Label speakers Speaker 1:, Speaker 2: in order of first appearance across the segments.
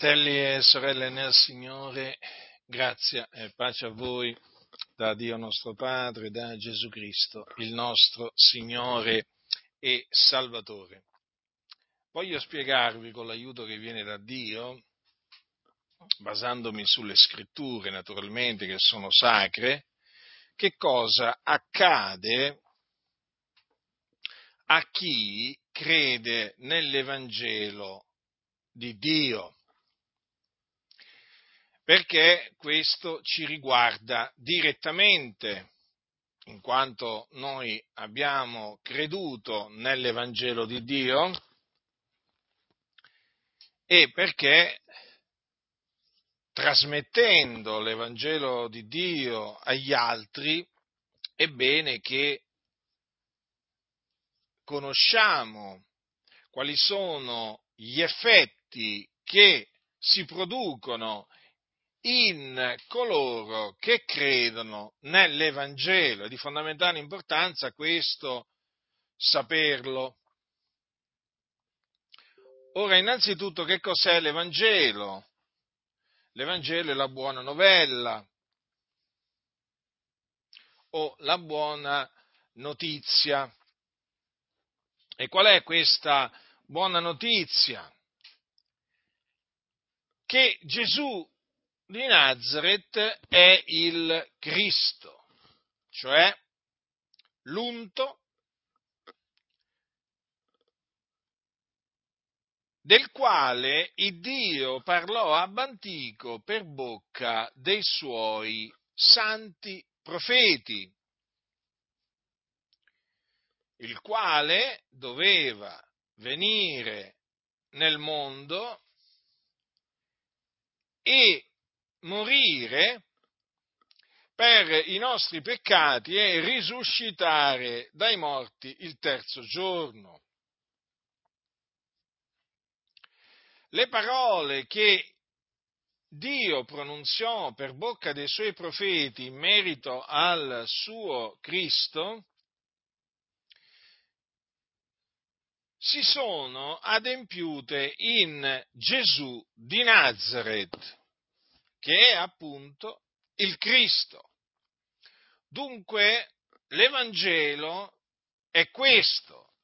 Speaker 1: Fratelli e sorelle nel Signore, grazia e pace a voi da Dio nostro Padre, da Gesù Cristo, il nostro Signore e Salvatore. Voglio spiegarvi con l'aiuto che viene da Dio, basandomi sulle scritture naturalmente che sono sacre, che cosa accade a chi crede nell'Evangelo di Dio, perché questo ci riguarda direttamente, in quanto noi abbiamo creduto nell'Evangelo di Dio e perché trasmettendo l'Evangelo di Dio agli altri è bene che conosciamo quali sono gli effetti che si producono in coloro che credono nell'Evangelo. È di fondamentale importanza questo saperlo. Ora, innanzitutto, che cos'è l'Evangelo? L'Evangelo è la buona novella o la buona notizia. E qual è questa buona notizia? Che Gesù di Nazareth è il Cristo, cioè l'unto del quale il Dio parlò ab antico per bocca dei suoi santi profeti, il quale doveva venire nel mondo e morire per i nostri peccati e risuscitare dai morti il terzo giorno. Le parole che Dio pronunziò per bocca dei suoi profeti in merito al suo Cristo si sono adempiute in Gesù di Nazareth che è appunto il Cristo. Dunque l'Evangelo è questo,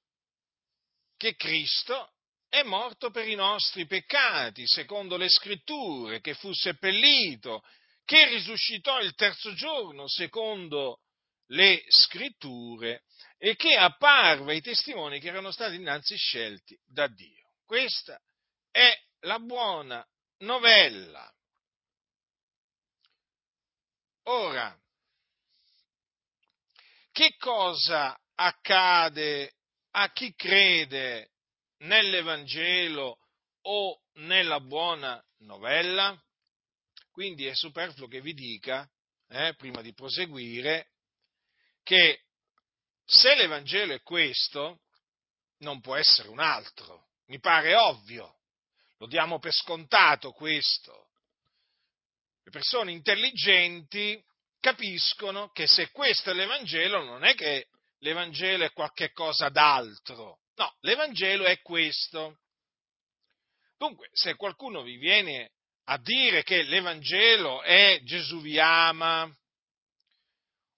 Speaker 1: che Cristo è morto per i nostri peccati, secondo le scritture, che fu seppellito, che risuscitò il terzo giorno, secondo le scritture, e che apparve ai testimoni che erano stati innanzi scelti da Dio. Questa è la buona novella. Ora, che cosa accade a chi crede nell'Evangelo o nella buona novella? Quindi è superfluo che vi dica, eh, prima di proseguire, che se l'Evangelo è questo, non può essere un altro. Mi pare ovvio, lo diamo per scontato questo. Le persone intelligenti capiscono che se questo è l'Evangelo non è che l'Evangelo è qualche cosa d'altro, no, l'Evangelo è questo. Dunque, se qualcuno vi viene a dire che l'Evangelo è Gesù vi ama,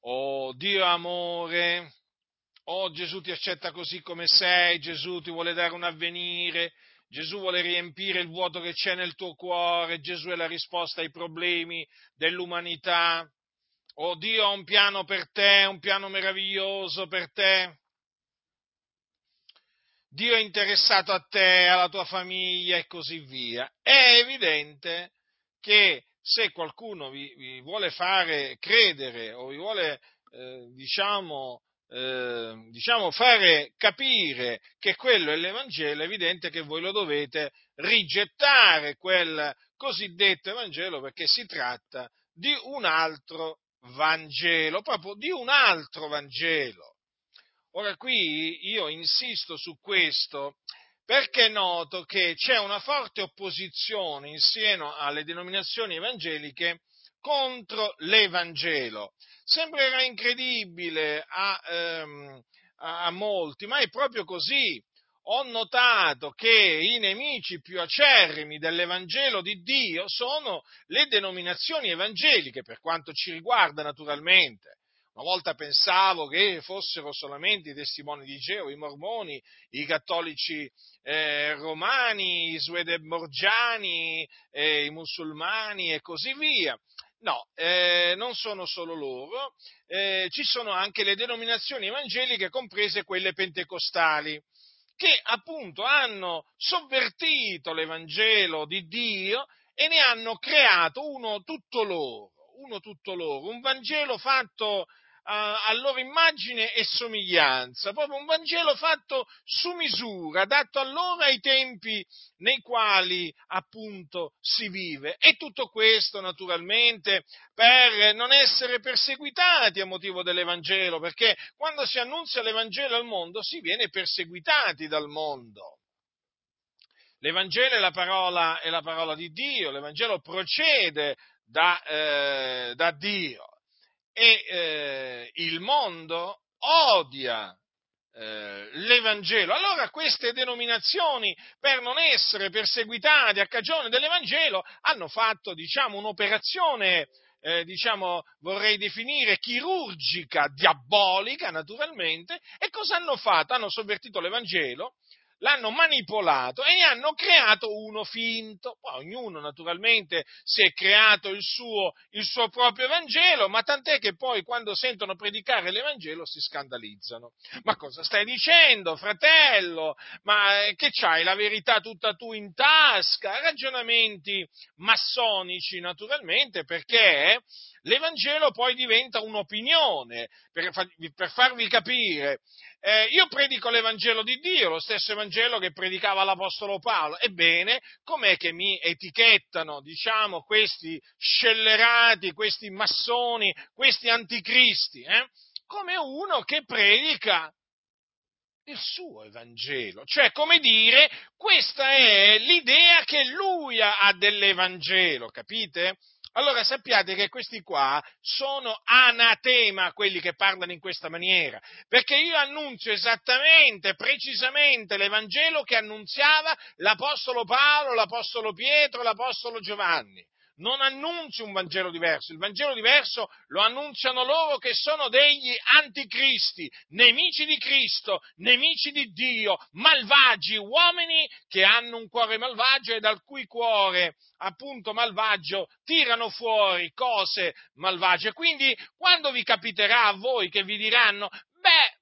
Speaker 1: o Dio amore, o Gesù ti accetta così come sei, Gesù ti vuole dare un avvenire, Gesù vuole riempire il vuoto che c'è nel tuo cuore, Gesù è la risposta ai problemi dell'umanità. Oh Dio ha un piano per te, un piano meraviglioso per te. Dio è interessato a te, alla tua famiglia e così via. È evidente che se qualcuno vi, vi vuole fare credere o vi vuole, eh, diciamo, eh, diciamo, fare capire che quello è l'Evangelo, è evidente che voi lo dovete rigettare quel cosiddetto Evangelo perché si tratta di un altro Vangelo, proprio di un altro Vangelo. Ora qui io insisto su questo perché noto che c'è una forte opposizione in seno alle denominazioni evangeliche contro l'Evangelo sembrerà incredibile a, ehm, a molti, ma è proprio così. ho notato che i nemici più acerrimi dell'Evangelo di Dio sono le denominazioni evangeliche, per quanto ci riguarda naturalmente. Una volta pensavo che fossero solamente i testimoni di Geo, i mormoni, i cattolici eh, romani, i suedemorgiani, eh, i musulmani e così via. No, eh, non sono solo loro, eh, ci sono anche le denominazioni evangeliche, comprese quelle pentecostali, che appunto hanno sovvertito l'Evangelo di Dio e ne hanno creato uno tutto loro, uno tutto loro, un Vangelo fatto a loro immagine e somiglianza, proprio un Vangelo fatto su misura, adatto a loro ai tempi nei quali appunto si vive. E tutto questo naturalmente per non essere perseguitati a motivo dell'Evangelo, perché quando si annunzia l'Evangelo al mondo si viene perseguitati dal mondo. L'Evangelo è la parola, è la parola di Dio, l'Evangelo procede da, eh, da Dio e eh, il mondo odia eh, l'Evangelo. Allora queste denominazioni, per non essere perseguitate a cagione dell'Evangelo, hanno fatto, diciamo, un'operazione, eh, diciamo, vorrei definire chirurgica, diabolica, naturalmente, e cosa hanno fatto? Hanno sovvertito l'Evangelo, l'hanno manipolato e ne hanno creato uno finto. Poi ognuno naturalmente si è creato il suo, il suo proprio Evangelo, ma tant'è che poi quando sentono predicare l'Evangelo si scandalizzano. Ma cosa stai dicendo, fratello? Ma eh, che c'hai la verità tutta tu in tasca? Ragionamenti massonici naturalmente perché l'Evangelo poi diventa un'opinione, per, per farvi capire. Eh, io predico l'Evangelo di Dio, lo stesso Evangelo che predicava l'Apostolo Paolo. Ebbene, com'è che mi etichettano, diciamo, questi scellerati, questi massoni, questi anticristi? Eh? Come uno che predica il suo Evangelo. Cioè, come dire, questa è l'idea che lui ha dell'Evangelo, capite? Allora sappiate che questi qua sono anatema quelli che parlano in questa maniera, perché io annunzio esattamente, precisamente l'Evangelo che annunziava l'Apostolo Paolo, l'Apostolo Pietro, l'Apostolo Giovanni non annunzio un Vangelo diverso, il Vangelo diverso lo annunziano loro che sono degli anticristi, nemici di Cristo, nemici di Dio, malvagi, uomini che hanno un cuore malvagio e dal cui cuore appunto malvagio tirano fuori cose malvagie. Quindi quando vi capiterà a voi che vi diranno, beh,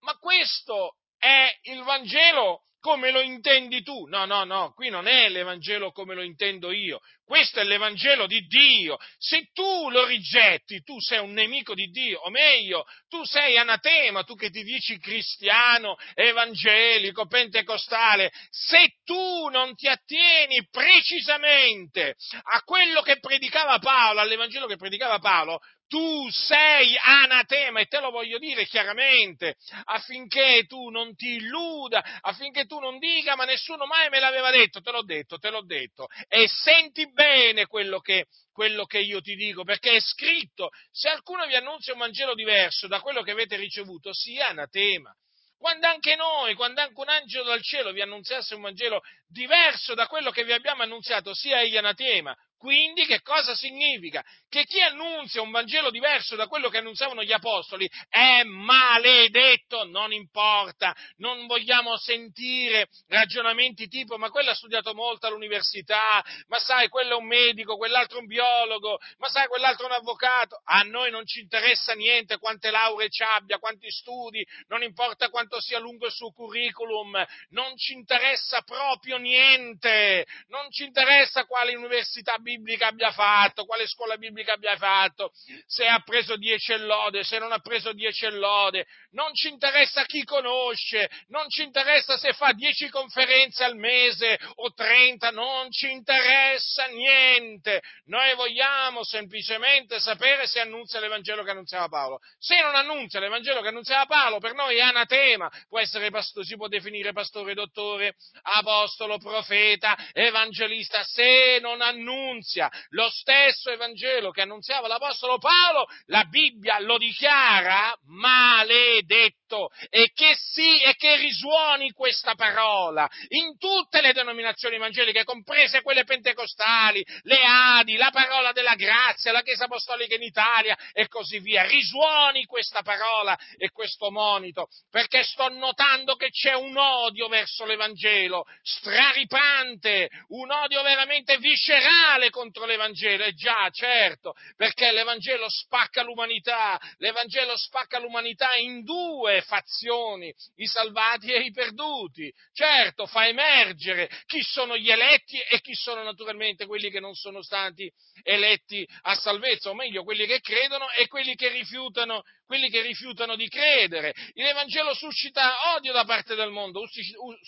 Speaker 1: ma questo è il Vangelo come lo intendi tu. No, no, no, qui non è l'Evangelo come lo intendo io, questo è l'Evangelo di Dio. Se tu lo rigetti, tu sei un nemico di Dio, o meglio, tu sei anatema, tu che ti dici cristiano, evangelico, pentecostale, se tu non ti attieni precisamente a quello che predicava Paolo, all'Evangelo che predicava Paolo, tu sei anatema e te lo voglio dire chiaramente affinché tu non ti illuda, affinché tu non dica ma nessuno mai me l'aveva detto, te l'ho detto, te l'ho detto e senti bene quello che, quello che io ti dico perché è scritto, se alcuno vi annuncia un Vangelo diverso da quello che avete ricevuto sia anatema. Quando anche noi, quando anche un angelo dal cielo vi annunziasse un Vangelo diverso da quello che vi abbiamo annunziato, sia egli anatema. Quindi che cosa significa? Che chi annunzia un Vangelo diverso da quello che annunziavano gli Apostoli è maledetto, non importa, non vogliamo sentire ragionamenti tipo ma quello ha studiato molto all'università, ma sai, quello è un medico, quell'altro è un biologo, ma sai, quell'altro è un avvocato. A noi non ci interessa niente quante lauree ci abbia, quanti studi, non importa quanto sia lungo il suo curriculum, non ci interessa proprio niente, non ci interessa quale università abbia biblica abbia fatto, quale scuola biblica abbia fatto, se ha preso dieci lode, se non ha preso dieci lode, non ci interessa chi conosce, non ci interessa se fa dieci conferenze al mese o trenta, non ci interessa niente. Noi vogliamo semplicemente sapere se annunzia l'Evangelo che annunziava Paolo. Se non annunzia l'Evangelo che annunziava Paolo, per noi è anatema, può essere pastore, si può definire pastore, dottore, apostolo, profeta, evangelista, se non annunzia annunzia lo stesso Evangelo che annunziava l'Apostolo Paolo, la Bibbia lo dichiara maledetto. E che sì e che risuoni questa parola. In tutte le denominazioni evangeliche, comprese quelle pentecostali, le Adi, la parola della grazia, la Chiesa Apostolica in Italia e così via. Risuoni questa parola e questo monito, perché sto notando che c'è un odio verso l'Evangelo, straripante, un odio veramente viscerale contro l'Evangelo. E già, certo, perché l'Evangelo spacca l'umanità, l'Evangelo spacca l'umanità in due fazioni, i salvati e i perduti. Certo, fa emergere chi sono gli eletti e chi sono naturalmente quelli che non sono stati eletti a salvezza, o meglio, quelli che credono e quelli che rifiutano, quelli che rifiutano di credere. L'Evangelo suscita odio da parte del mondo,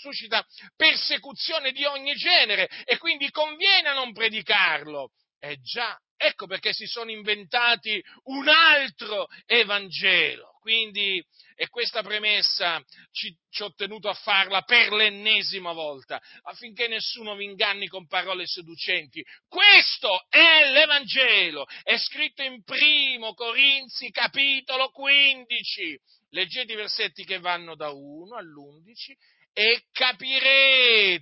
Speaker 1: suscita persecuzione di ogni genere e quindi conviene non predicarlo. Eh già, ecco perché si sono inventati un altro Evangelo. Quindi, e questa premessa ci, ci, ho tenuto a farla per l'ennesima volta, affinché nessuno vi inganni con parole seducenti. Questo è l'Evangelo, è scritto in primo Corinzi capitolo 15. Leggete i versetti che vanno da 1 all'11 e capirete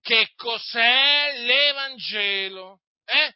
Speaker 1: che cos'è l'Evangelo. Eh?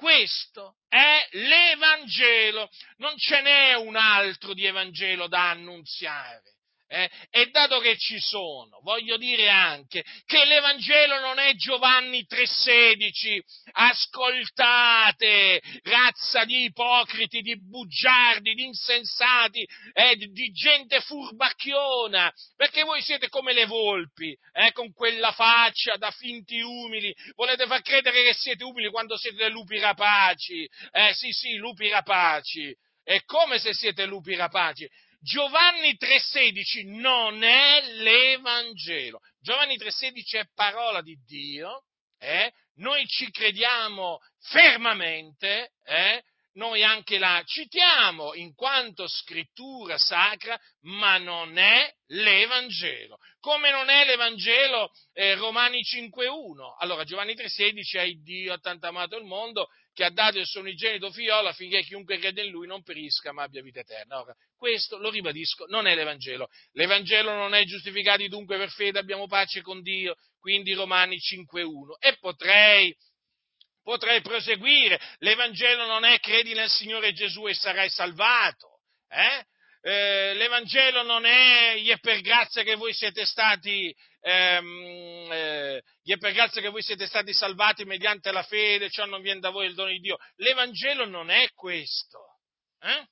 Speaker 1: Questo è l'Evangelo, non ce n'è un altro di Evangelo da annunziare. Eh? E dato che ci sono, voglio dire anche che l'Evangelo non è Giovanni 3,16. Ascoltate, razza di ipocriti, di bugiardi, di insensati, eh, di gente furbacchiona, perché voi siete come le volpi, eh, con quella faccia da finti umili. Volete far credere che siete umili quando siete lupi rapaci. Eh sì, sì, lupi rapaci. È come se siete lupi rapaci. Giovanni 3,16 non è l'Evangelo. Giovanni 3,16 è parola di Dio, eh? noi ci crediamo fermamente, eh? Noi anche la citiamo in quanto scrittura sacra, ma non è l'Evangelo. Come non è l'Evangelo eh, Romani 5.1? Allora Giovanni 3.16 è Dio ha tanto amato il mondo che ha dato il suo unigenito figliolo affinché chiunque crede in lui non perisca ma abbia vita eterna. Ora, questo, lo ribadisco, non è l'Evangelo. L'Evangelo non è giustificati dunque per fede abbiamo pace con Dio, quindi Romani 5.1. E potrei potrei proseguire. L'Evangelo non è credi nel Signore Gesù e sarai salvato. Eh? Eh, L'Evangelo non è gli è per grazia che voi siete stati ehm, eh, gli è per grazia che voi siete stati salvati mediante la fede, ciò non viene da voi il dono di Dio. L'Evangelo non è questo. Eh?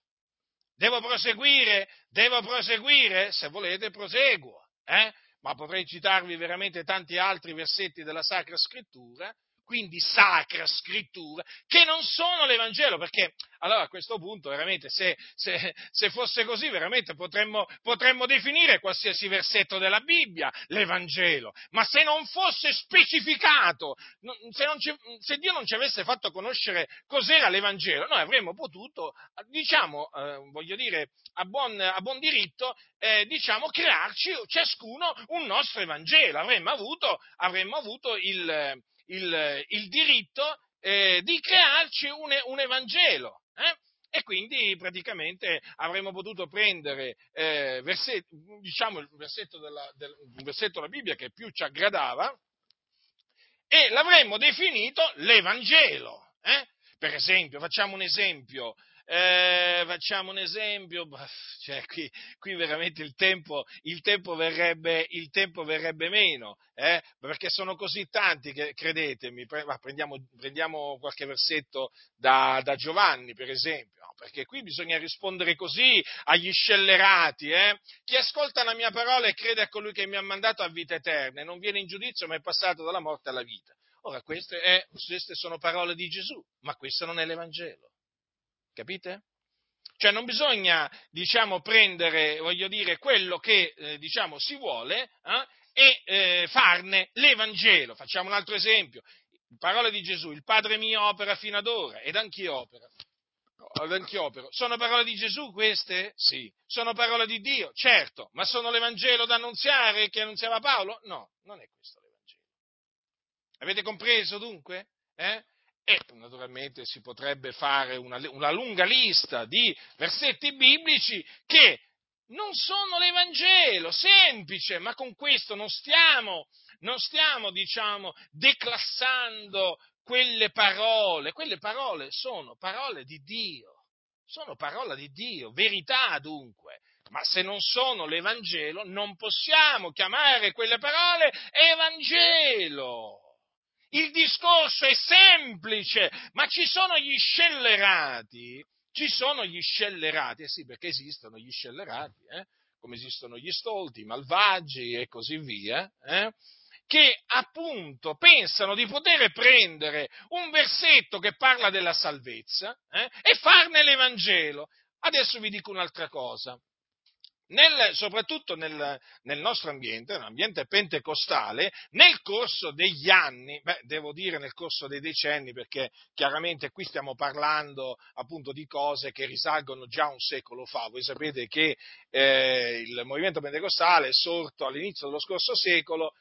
Speaker 1: Devo proseguire? Devo proseguire? Se volete proseguo. Eh? Ma potrei citarvi veramente tanti altri versetti della Sacra Scrittura quindi sacra scrittura, che non sono l'Evangelo, perché allora a questo punto veramente se, se, se fosse così veramente potremmo, potremmo, definire qualsiasi versetto della Bibbia l'Evangelo, ma se non fosse specificato, se, ci, se Dio non ci avesse fatto conoscere cos'era l'Evangelo, noi avremmo potuto, diciamo, eh, voglio dire, a buon, a buon diritto, eh, diciamo, crearci ciascuno un nostro Evangelo, avremmo avuto, avremmo avuto il il, il diritto eh, di crearci un, un Evangelo. Eh? E quindi praticamente avremmo potuto prendere eh, verset, diciamo, il versetto della, del, il versetto della Bibbia che più ci aggradava e l'avremmo definito l'Evangelo. Eh? Per esempio, facciamo un esempio, eh, facciamo un esempio, cioè, qui, qui, veramente il tempo, il tempo, verrebbe, il tempo verrebbe, meno, eh, perché sono così tanti che, credetemi, prendiamo, prendiamo qualche versetto da, da, Giovanni, per esempio, no, perché qui bisogna rispondere così agli scellerati, eh. chi ascolta la mia parola e crede a colui che mi ha mandato a vita eterna e non viene in giudizio ma è passato dalla morte alla vita. Ora, queste, è, queste sono parole di Gesù, ma questo non è l'Evangelo. Capite? Cioè non bisogna, diciamo, prendere, voglio dire, quello che, eh, diciamo, si vuole eh, e eh, farne l'Evangelo. Facciamo un altro esempio. Parole di Gesù, il Padre mio opera fino ad ora ed anch'io opero. Ed anch'io opero. Sono parole di Gesù queste? Sì. Sono parole di Dio? Certo. Ma sono l'Evangelo da annunziare che annunziava Paolo? No, non è questo l'Evangelo. Avete compreso dunque? Eh? E naturalmente si potrebbe fare una, una lunga lista di versetti biblici che non sono l'Evangelo, semplice, ma con questo non stiamo, non stiamo, diciamo, declassando quelle parole, quelle parole sono parole di Dio, sono parola di Dio, verità dunque. Ma se non sono l'Evangelo, non possiamo chiamare quelle parole Evangelo. Il discorso è semplice, ma ci sono gli scellerati ci sono gli scellerati, eh sì, perché esistono gli scellerati, eh? come esistono gli stolti, i malvagi e così via, eh? che appunto pensano di poter prendere un versetto che parla della salvezza eh? e farne l'Evangelo. Adesso vi dico un'altra cosa nel, soprattutto nel, nel, nostro ambiente, nell'ambiente pentecostale, nel corso degli anni, beh, devo dire nel corso dei decenni, perché chiaramente qui stiamo parlando appunto di cose che risalgono già un secolo fa. Voi sapete che eh, il movimento pentecostale è sorto all'inizio dello scorso secolo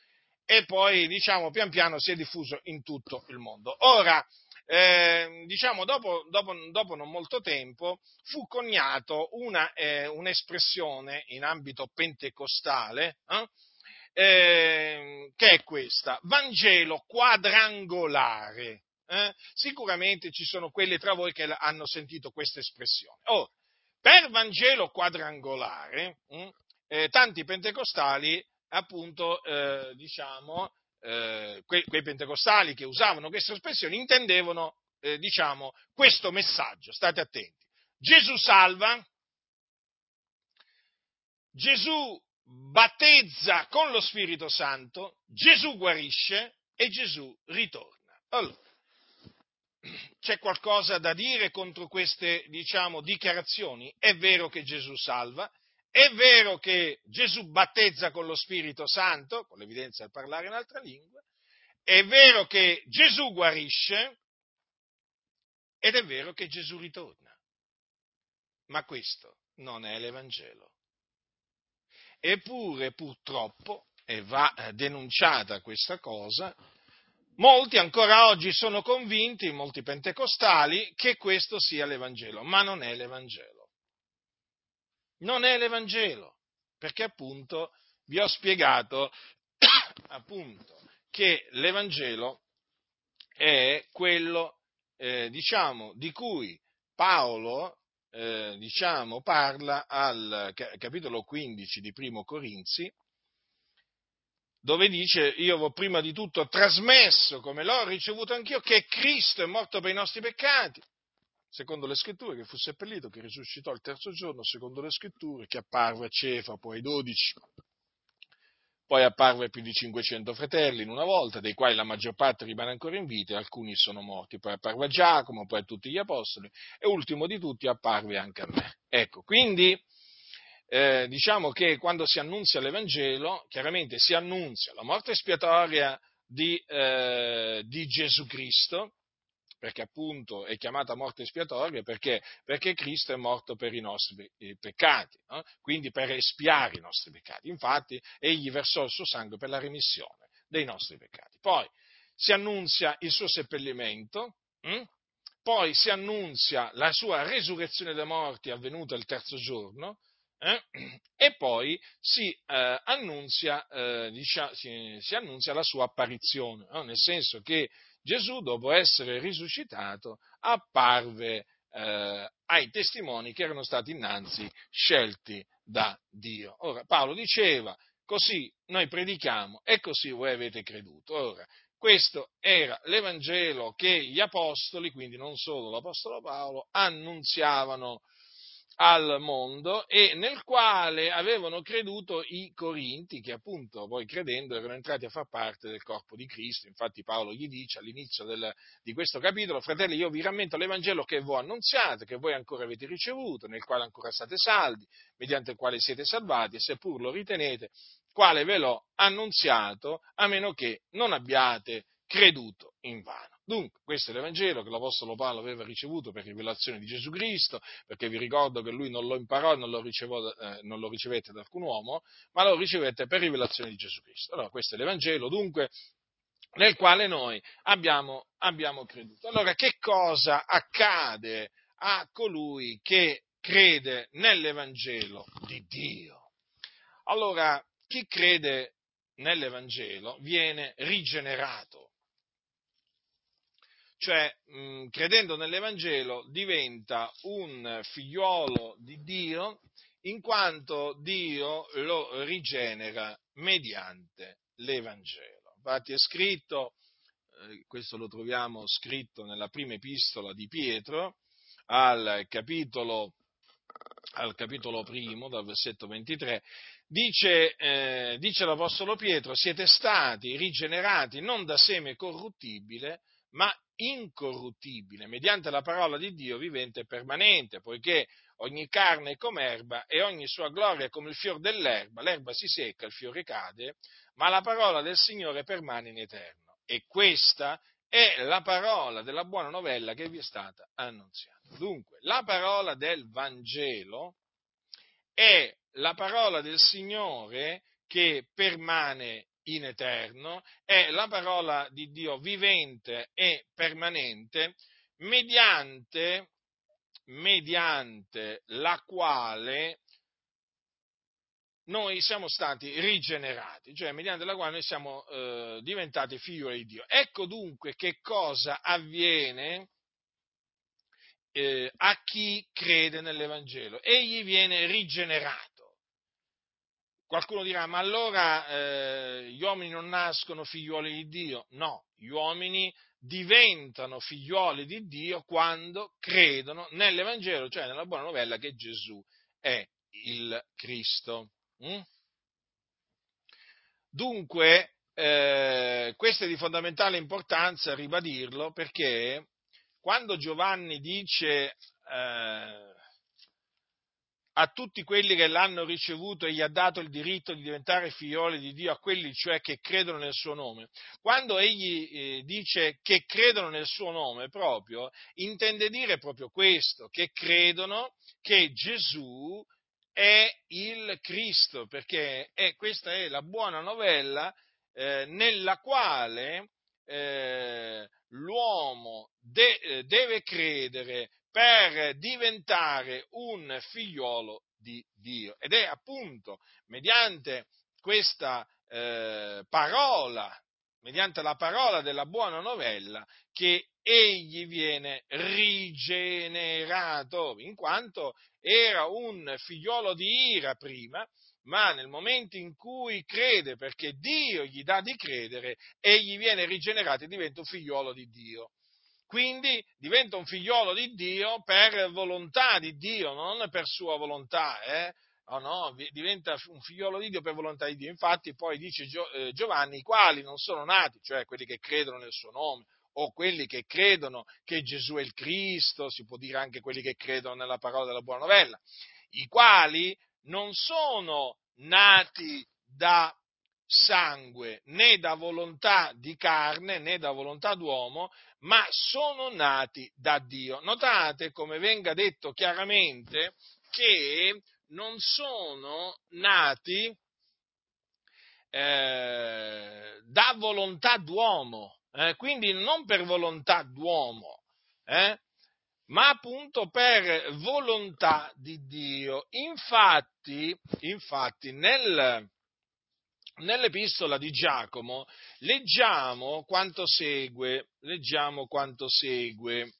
Speaker 1: e poi, diciamo, pian piano si è diffuso in tutto il mondo. Ora, eh, diciamo, dopo, dopo, dopo, non molto tempo fu coniato una, eh, un'espressione in ambito pentecostale, eh, ehm, che è questa, Vangelo quadrangolare. Eh. Sicuramente ci sono quelli tra voi che hanno sentito questa espressione. Oh, per Vangelo quadrangolare, hm, eh, tanti pentecostali appunto, eh, diciamo, eh, quei, quei, pentecostali che usavano questa espressione intendevano, eh, diciamo, questo messaggio. State attenti. Gesù salva, Gesù battezza con lo Spirito Santo, Gesù guarisce e Gesù ritorna. Allora, c'è qualcosa da dire contro queste, diciamo, dichiarazioni? È vero che Gesù salva, è vero che Gesù battezza con lo Spirito Santo, con l'evidenza del parlare in altre lingue, è vero che Gesù guarisce ed è vero che Gesù ritorna. Ma questo non è l'Evangelo. Eppure, purtroppo, e va denunciata questa cosa, molti ancora oggi sono convinti, molti pentecostali, che questo sia l'Evangelo, ma non è l'Evangelo non è l'Evangelo, perché appunto vi ho spiegato appunto, che l'Evangelo è quello, eh, diciamo, di cui Paolo, eh, diciamo, parla al capitolo 15 di Primo Corinzi, dove dice, io ho prima di tutto trasmesso, come l'ho ricevuto anch'io, che Cristo è morto per i nostri peccati, secondo le scritture, che fu seppellito, che risuscitò il terzo giorno, secondo le scritture, che apparve a Cefa, poi ai dodici, poi apparve più di 500 fratelli in una volta, dei quali la maggior parte rimane ancora in vita e alcuni sono morti, poi apparve a Giacomo, poi a tutti gli apostoli e ultimo di tutti apparve anche a me. Ecco, quindi eh, diciamo che quando si annunzia l'Evangelo, chiaramente si annunzia la morte espiatoria di, eh, di Gesù Cristo, perché appunto è chiamata morte espiatoria, perché, perché Cristo è morto per i nostri peccati, no? quindi per espiare i nostri peccati. Infatti egli versò il suo sangue per la remissione dei nostri peccati. Poi si annunzia il suo seppellimento, hm? poi si annunzia la sua resurrezione dai morti avvenuta il terzo giorno, eh? e poi si, eh, annunzia, eh, diciamo, si, si, annunzia, la sua apparizione, no? nel senso che Gesù, dopo essere risuscitato, apparve eh, ai testimoni che erano stati innanzi scelti da Dio. Ora, Paolo diceva, così noi predichiamo e così voi avete creduto. Ora, questo era l'Evangelo che gli apostoli, quindi non solo l'Apostolo Paolo, annunziavano al mondo e nel quale avevano creduto i Corinti, che appunto poi credendo erano entrati a far parte del corpo di Cristo. Infatti Paolo gli dice all'inizio del, di questo capitolo, fratelli, io vi rammento l'Evangelo che voi annunziate, che voi ancora avete ricevuto, nel quale ancora state saldi, mediante il quale siete salvati, e seppur lo ritenete, quale ve l'ho annunziato, a meno che non abbiate creduto in vano. Dunque, questo è l'Evangelo che l'Apostolo Paolo aveva ricevuto per rivelazione di Gesù Cristo, perché vi ricordo che lui non lo imparò e non lo, ricevo, eh, non lo ricevette da alcun uomo, ma lo ricevette per rivelazione di Gesù Cristo. Allora, questo è l'Evangelo, dunque, nel quale noi abbiamo, abbiamo creduto. Allora, che cosa accade a colui che crede nell'Evangelo di Dio. Allora, chi crede nell'Evangelo viene rigenerato, cioè mh, credendo nell'Evangelo diventa un figliuolo di Dio in quanto Dio lo rigenera mediante l'Evangelo. Infatti è scritto, eh, questo lo troviamo scritto nella prima epistola di Pietro, al capitolo, al capitolo primo, dal versetto 23, dice, eh, dice l'Apostolo Pietro, siete stati rigenerati non da seme corruttibile, ma incorruttibile, mediante la parola di Dio vivente e permanente, poiché ogni carne è come erba e ogni sua gloria è come il fior dell'erba, l'erba si secca, il fiore cade, ma la parola del Signore permane in eterno. E questa è la parola della buona novella che vi è stata annunziata. Dunque, la parola del Vangelo è la parola del Signore che permane in eterno, è la parola di Dio vivente e permanente, mediante, mediante la quale noi siamo stati rigenerati, cioè mediante la quale noi siamo eh, diventati figli di Dio. Ecco dunque che cosa avviene eh, a chi crede nell'Evangelo. Egli viene rigenerato. Qualcuno dirà, ma allora eh, gli uomini non nascono figliuoli di Dio? No, gli uomini diventano figliuoli di Dio quando credono nell'Evangelo, cioè nella buona novella che Gesù è il Cristo. Mm? Dunque, eh, questo è di fondamentale importanza ribadirlo perché quando Giovanni dice eh, a tutti quelli che l'hanno ricevuto e gli ha dato il diritto di diventare figlioli di Dio, a quelli cioè che credono nel suo nome. Quando egli eh, dice che credono nel suo nome proprio, intende dire proprio questo, che credono che Gesù è il Cristo, perché è, questa è la buona novella eh, nella quale eh, l'uomo de- eh, deve credere per diventare un figliolo di Dio. Ed è appunto mediante questa eh, parola, mediante la parola della buona novella, che egli viene rigenerato, in quanto era un figliolo di ira prima, ma nel momento in cui crede, perché Dio gli dà di credere, egli viene rigenerato e diventa un figliolo di Dio. Quindi diventa un figliolo di Dio per volontà di Dio, non per sua volontà. Eh? No, no, diventa un figliolo di Dio per volontà di Dio. Infatti poi dice eh, Giovanni, i quali non sono nati, cioè quelli che credono nel suo nome, o quelli che credono che Gesù è il Cristo, si può dire anche quelli che credono nella parola della buona novella, i quali non sono nati da sangue, né da volontà di carne, né da volontà d'uomo, ma sono nati da Dio. Notate come venga detto chiaramente che non sono nati eh, da volontà d'uomo, eh, quindi non per volontà d'uomo, eh, ma appunto per volontà di Dio. Infatti, infatti nel, nell'epistola di Giacomo leggiamo quanto segue, leggiamo quanto segue.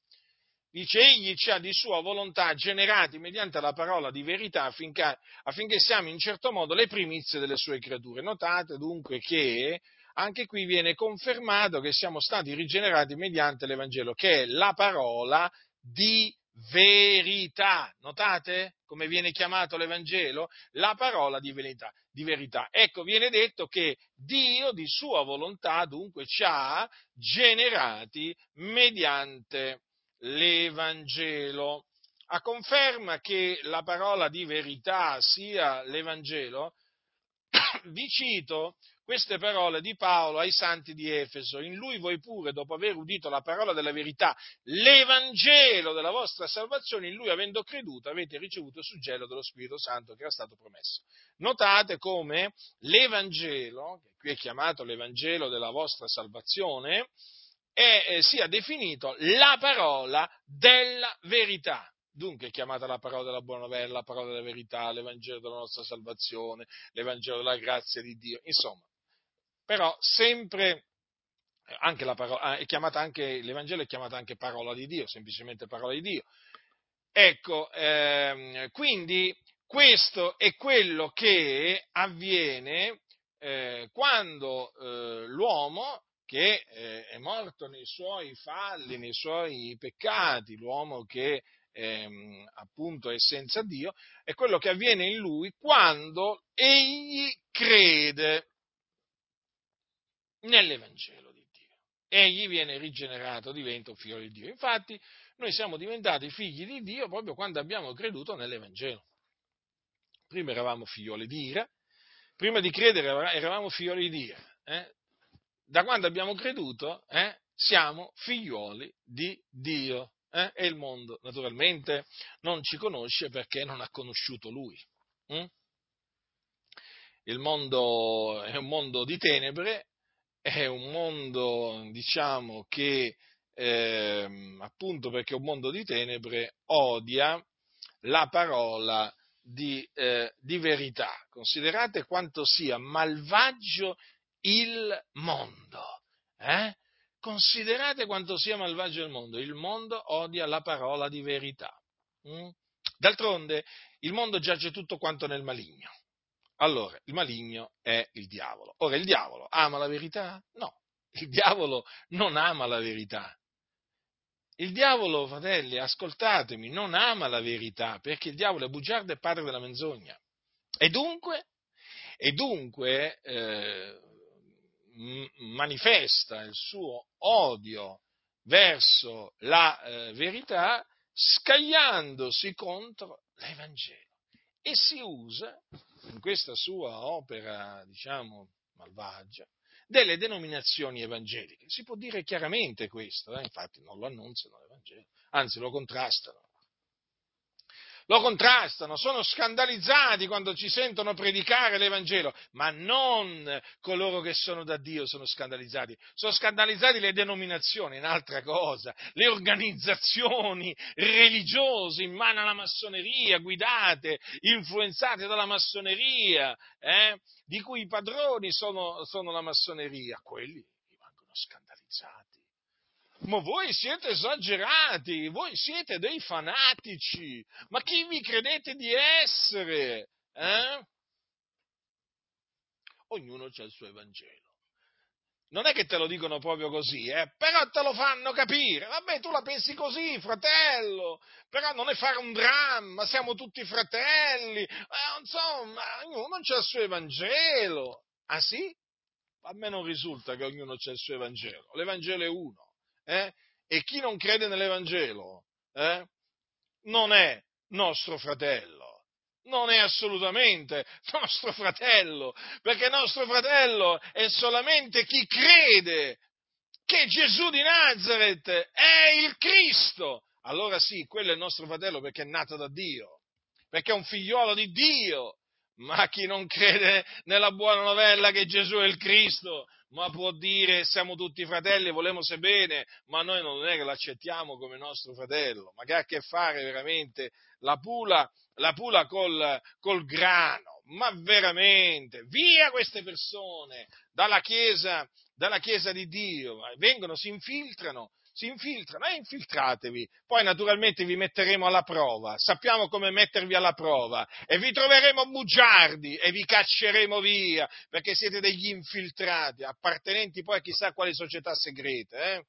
Speaker 1: Dice, egli ci ha di sua volontà generati mediante la parola di verità affinché, affinché siamo in certo modo le primizie delle sue creature. Notate dunque che anche qui viene confermato che siamo stati rigenerati mediante l'Evangelo, che è la parola di verità. Notate come viene chiamato l'Evangelo? La parola di verità, di verità. Ecco, viene detto che Dio di sua volontà dunque ci ha generati mediante l'Evangelo. A conferma che la parola di verità sia l'Evangelo, vi cito queste parole di Paolo ai santi di Efeso. In lui voi pure, dopo aver udito la parola della verità, l'Evangelo della vostra salvazione, in lui avendo creduto, avete ricevuto il suggello dello Spirito Santo che era stato promesso. Notate come l'Evangelo, che qui è chiamato l'Evangelo della vostra salvazione, è, eh, sia definito la parola della verità Dunque è chiamata la parola della buona novella, la parola della verità, l'Evangelo della nostra salvazione, l'Evangelo della grazia di Dio, insomma, però sempre anche la parola, è chiamata anche, l'Evangelo è chiamata anche parola di Dio, semplicemente parola di Dio. Ecco, ehm, quindi questo è quello che avviene eh, quando eh, l'uomo che eh, è morto nei suoi falli, nei suoi peccati, l'uomo che ehm, appunto è senza Dio, è quello che avviene in lui quando egli crede nell'Evangelo di Dio. Egli viene rigenerato, diventa un figlio di Dio. Infatti, noi siamo diventati figli di Dio proprio quando abbiamo creduto nell'Evangelo. Prima eravamo figlioli di ira, prima di credere eravamo figlioli di Dio. Eh? Da quando abbiamo creduto, eh, siamo figlioli di Dio. Eh? E il mondo, naturalmente, non ci conosce perché non ha conosciuto Lui. Hm? Il mondo è un mondo di tenebre, è un mondo, diciamo, che eh, appunto perché è un mondo di tenebre odia la parola di, eh, di verità. Considerate quanto sia malvagio il mondo. Eh? Considerate quanto sia malvagio il mondo. Il mondo odia la parola di verità. Mm? D'altronde, il mondo giace tutto quanto nel maligno. Allora, il maligno è il diavolo. Ora, il diavolo ama la verità? No, il diavolo non ama la verità. Il diavolo, fratelli, ascoltatemi, non ama la verità, perché il diavolo è bugiardo e padre della menzogna. E dunque, e dunque eh, manifesta il suo odio verso la eh, verità scagliandosi contro l'Evangelo e si usa in questa sua opera, diciamo, malvagia, delle denominazioni evangeliche. Si può dire chiaramente questo, eh? infatti non lo annunziano l'Evangelo, anzi lo contrastano lo contrastano, sono scandalizzati quando ci sentono predicare l'Evangelo, ma non coloro che sono da Dio sono scandalizzati, sono scandalizzati le denominazioni, un'altra cosa, le organizzazioni religiose in mano alla massoneria, guidate, influenzate dalla massoneria, eh, di cui i padroni sono, sono la massoneria, quelli rimangono scandalizzati ma voi siete esagerati, voi siete dei fanatici, ma chi vi credete di essere? Eh? Ognuno ha il suo Evangelo. Non è che te lo dicono proprio così, eh? però te lo fanno capire. Vabbè, tu la pensi così, fratello, però non è fare un dramma, siamo tutti fratelli. Eh, insomma, ognuno ha il suo Evangelo. Ah sì? A me non risulta che ognuno ha il suo Evangelo. L'Evangelo è uno eh? e chi non crede nell'Evangelo eh? non è nostro fratello, non è assolutamente nostro fratello, perché nostro fratello è solamente chi crede che Gesù di Nazareth è il Cristo. Allora sì, quello è il nostro fratello perché è nato da Dio, perché è un figliolo di Dio. Ma chi non crede nella buona novella che Gesù è il Cristo ma può dire siamo tutti fratelli, volemo se bene, ma noi non è che l'accettiamo come nostro fratello, ma che ha a che fare veramente la pula, la pula col, col grano, ma veramente, via queste persone dalla Chiesa, dalla Chiesa di Dio, vengono, si infiltrano si infiltrano, eh, infiltratevi. Poi naturalmente vi metteremo alla prova, sappiamo come mettervi alla prova e vi troveremo bugiardi e vi cacceremo via perché siete degli infiltrati, appartenenti poi a chissà quali società segrete. Eh?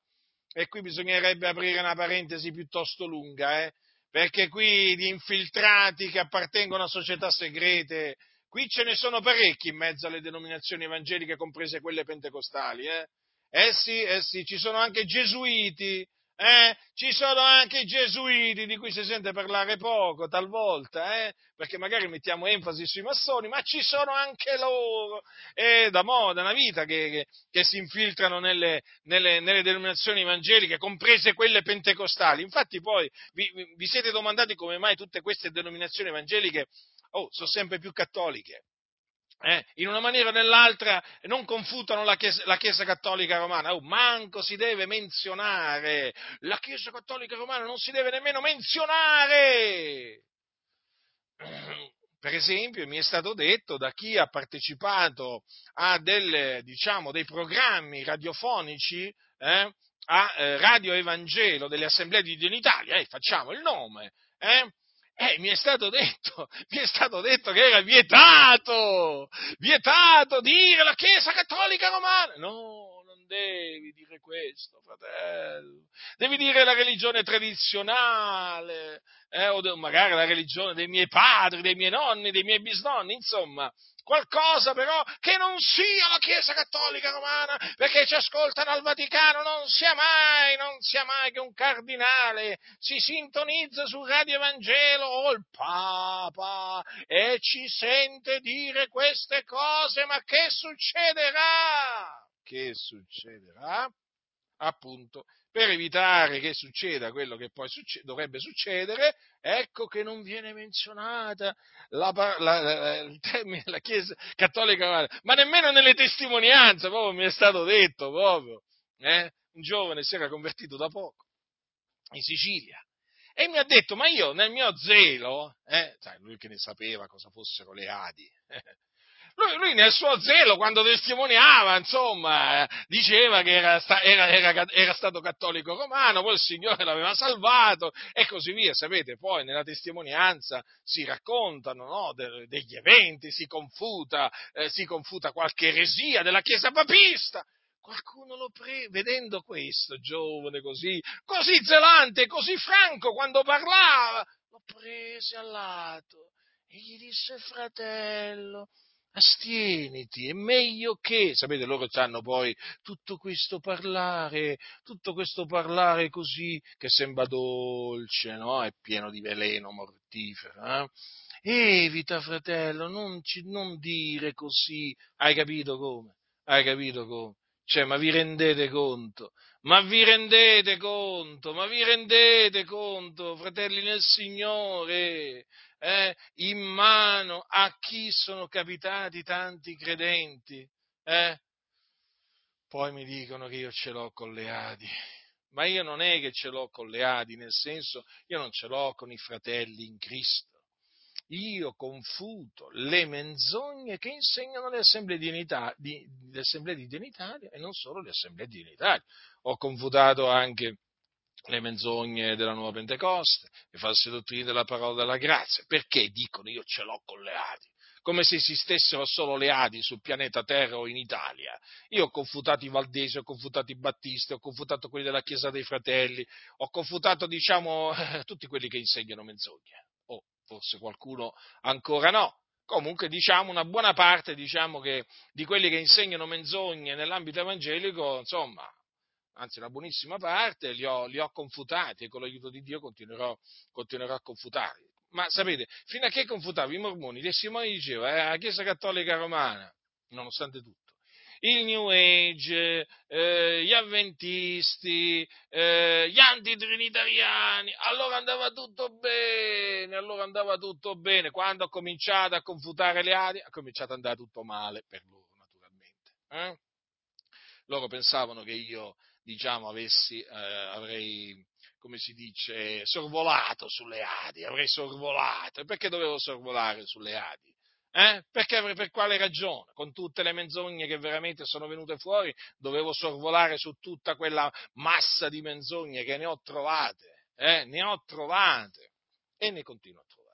Speaker 1: E qui bisognerebbe aprire una parentesi piuttosto lunga, eh? perché qui di infiltrati che appartengono a società segrete, qui ce ne sono parecchi in mezzo alle denominazioni evangeliche, comprese quelle pentecostali. Eh? Eh sì, eh sì, ci sono anche gesuiti, eh? Ci sono anche i gesuiti di cui si sente parlare poco talvolta, eh? perché magari mettiamo enfasi sui massoni, ma ci sono anche loro, è da moda, una vita che, che, che si infiltrano nelle, nelle, nelle, denominazioni evangeliche, comprese quelle pentecostali. Infatti poi vi, vi siete domandati come mai tutte queste denominazioni evangeliche oh, sono sempre più cattoliche eh, in una maniera o nell'altra non confutano la Chiesa, la Chiesa Cattolica Romana, oh, manco si deve menzionare, la Chiesa Cattolica Romana non si deve nemmeno menzionare. Per esempio, mi è stato detto da chi ha partecipato a delle, diciamo, dei programmi radiofonici eh, a eh, Radio Evangelo delle Assemblee di Dio in Italia, eh, facciamo il nome, eh, eh, mi è stato detto, mi è stato detto che era vietato, vietato dire la Chiesa Cattolica Romana. No, devi dire questo, fratello. Devi dire la religione tradizionale, eh, o magari la religione dei miei padri, dei miei nonni, dei miei bisnonni, insomma, qualcosa però che non sia la Chiesa Cattolica Romana, perché ci ascoltano al Vaticano, non sia mai, non sia mai che un cardinale si sintonizza su Radio Evangelo o il Papa e ci sente dire queste cose, ma che succederà? Che succederà? Appunto, per evitare che succeda quello che poi succe- dovrebbe succedere, ecco che non viene menzionata la, la, la, il termine della Chiesa Cattolica, ma nemmeno nelle testimonianze, proprio mi è stato detto, proprio, eh? un giovane si era convertito da poco in Sicilia e mi ha detto, ma io nel mio zelo, eh, sai, lui che ne sapeva cosa fossero le Adi, lui, lui, nel suo zelo, quando testimoniava, insomma, diceva che era, era, era, era, stato cattolico romano, poi il Signore l'aveva salvato e così via. Sapete, poi nella testimonianza si raccontano no, de, degli eventi, si confuta, eh, si confuta qualche eresia della Chiesa papista. Qualcuno lo prende, vedendo questo giovane così, così zelante, così franco quando parlava, lo prese al lato e gli disse, fratello, astieniti, è meglio che, sapete, loro hanno poi tutto questo parlare, tutto questo parlare così che sembra dolce, no? È pieno di veleno mortifero, eh? Evita, fratello, non, ci, non dire così, hai capito come? Hai capito come? Cioè, ma vi rendete conto? Ma vi rendete conto? Ma vi rendete conto, fratelli nel Signore? eh, in mano a chi sono capitati tanti credenti. Eh? Poi mi dicono che io ce l'ho con le Adi. Ma io non è che ce l'ho con le Adi, nel senso io non ce l'ho con i fratelli in Cristo. Io confuto le menzogne che insegnano le assemblee di, Italia, di, le assemblee di Italia e non solo le assemblee di Italia. Ho confutato anche le menzogne della nuova Pentecoste, le false dottrine della parola della grazia. Perché dicono io ce l'ho con le Adi? Come se esistessero solo le Adi sul pianeta Terra o in Italia. Io ho confutato i Valdesi, ho confutato i Battisti, ho confutato quelli della Chiesa dei Fratelli, ho confutato, diciamo, tutti quelli che insegnano menzogne. O forse qualcuno ancora no. Comunque, diciamo, una buona parte, diciamo, che, di quelli che insegnano menzogne nell'ambito evangelico, insomma, anzi la buonissima parte, li ho, li ho confutati e con l'aiuto di Dio continuerò, continuerò a confutarli. Ma sapete, fino a che confutavo i mormoni, i testimoni diceva, eh, la Chiesa Cattolica Romana, nonostante tutto, il New Age, eh, gli avventisti, eh, gli antitrinitariani, allora andava tutto bene, allora andava tutto bene. Quando ho cominciato a confutare le ali, ha cominciato ad andare tutto male per loro, naturalmente. Eh? Loro pensavano che io diciamo, avessi, eh, avrei, come si dice, sorvolato sulle Adi, avrei sorvolato. E perché dovevo sorvolare sulle Adi? Eh? Perché, per quale ragione? Con tutte le menzogne che veramente sono venute fuori, dovevo sorvolare su tutta quella massa di menzogne che ne ho trovate, eh? ne ho trovate e ne continuo a trovare.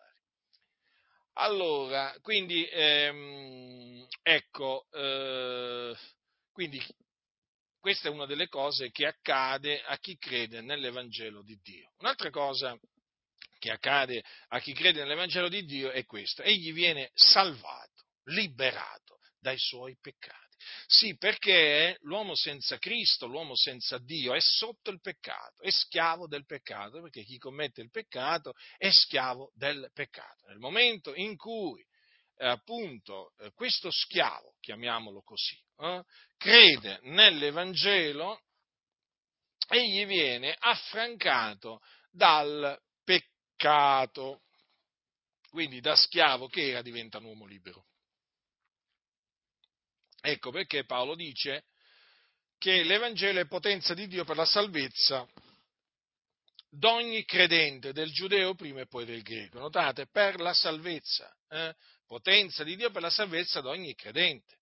Speaker 1: Allora, quindi, ehm, ecco, eh, quindi questa è una delle cose che accade a chi crede nell'Evangelo di Dio. Un'altra cosa che accade a chi crede nell'Evangelo di Dio è questo. Egli viene salvato, liberato dai suoi peccati. Sì, perché l'uomo senza Cristo, l'uomo senza Dio è sotto il peccato, è schiavo del peccato, perché chi commette il peccato è schiavo del peccato. Nel momento in cui appunto eh, questo schiavo, chiamiamolo così, eh, crede nell'Evangelo, egli viene affrancato dal peccato. Quindi da schiavo che era diventa un uomo libero. Ecco perché Paolo dice che l'Evangelo è potenza di Dio per la salvezza d'ogni credente, del giudeo prima e poi del greco. Notate, per la salvezza, eh? Potenza di Dio per la salvezza d'ogni credente.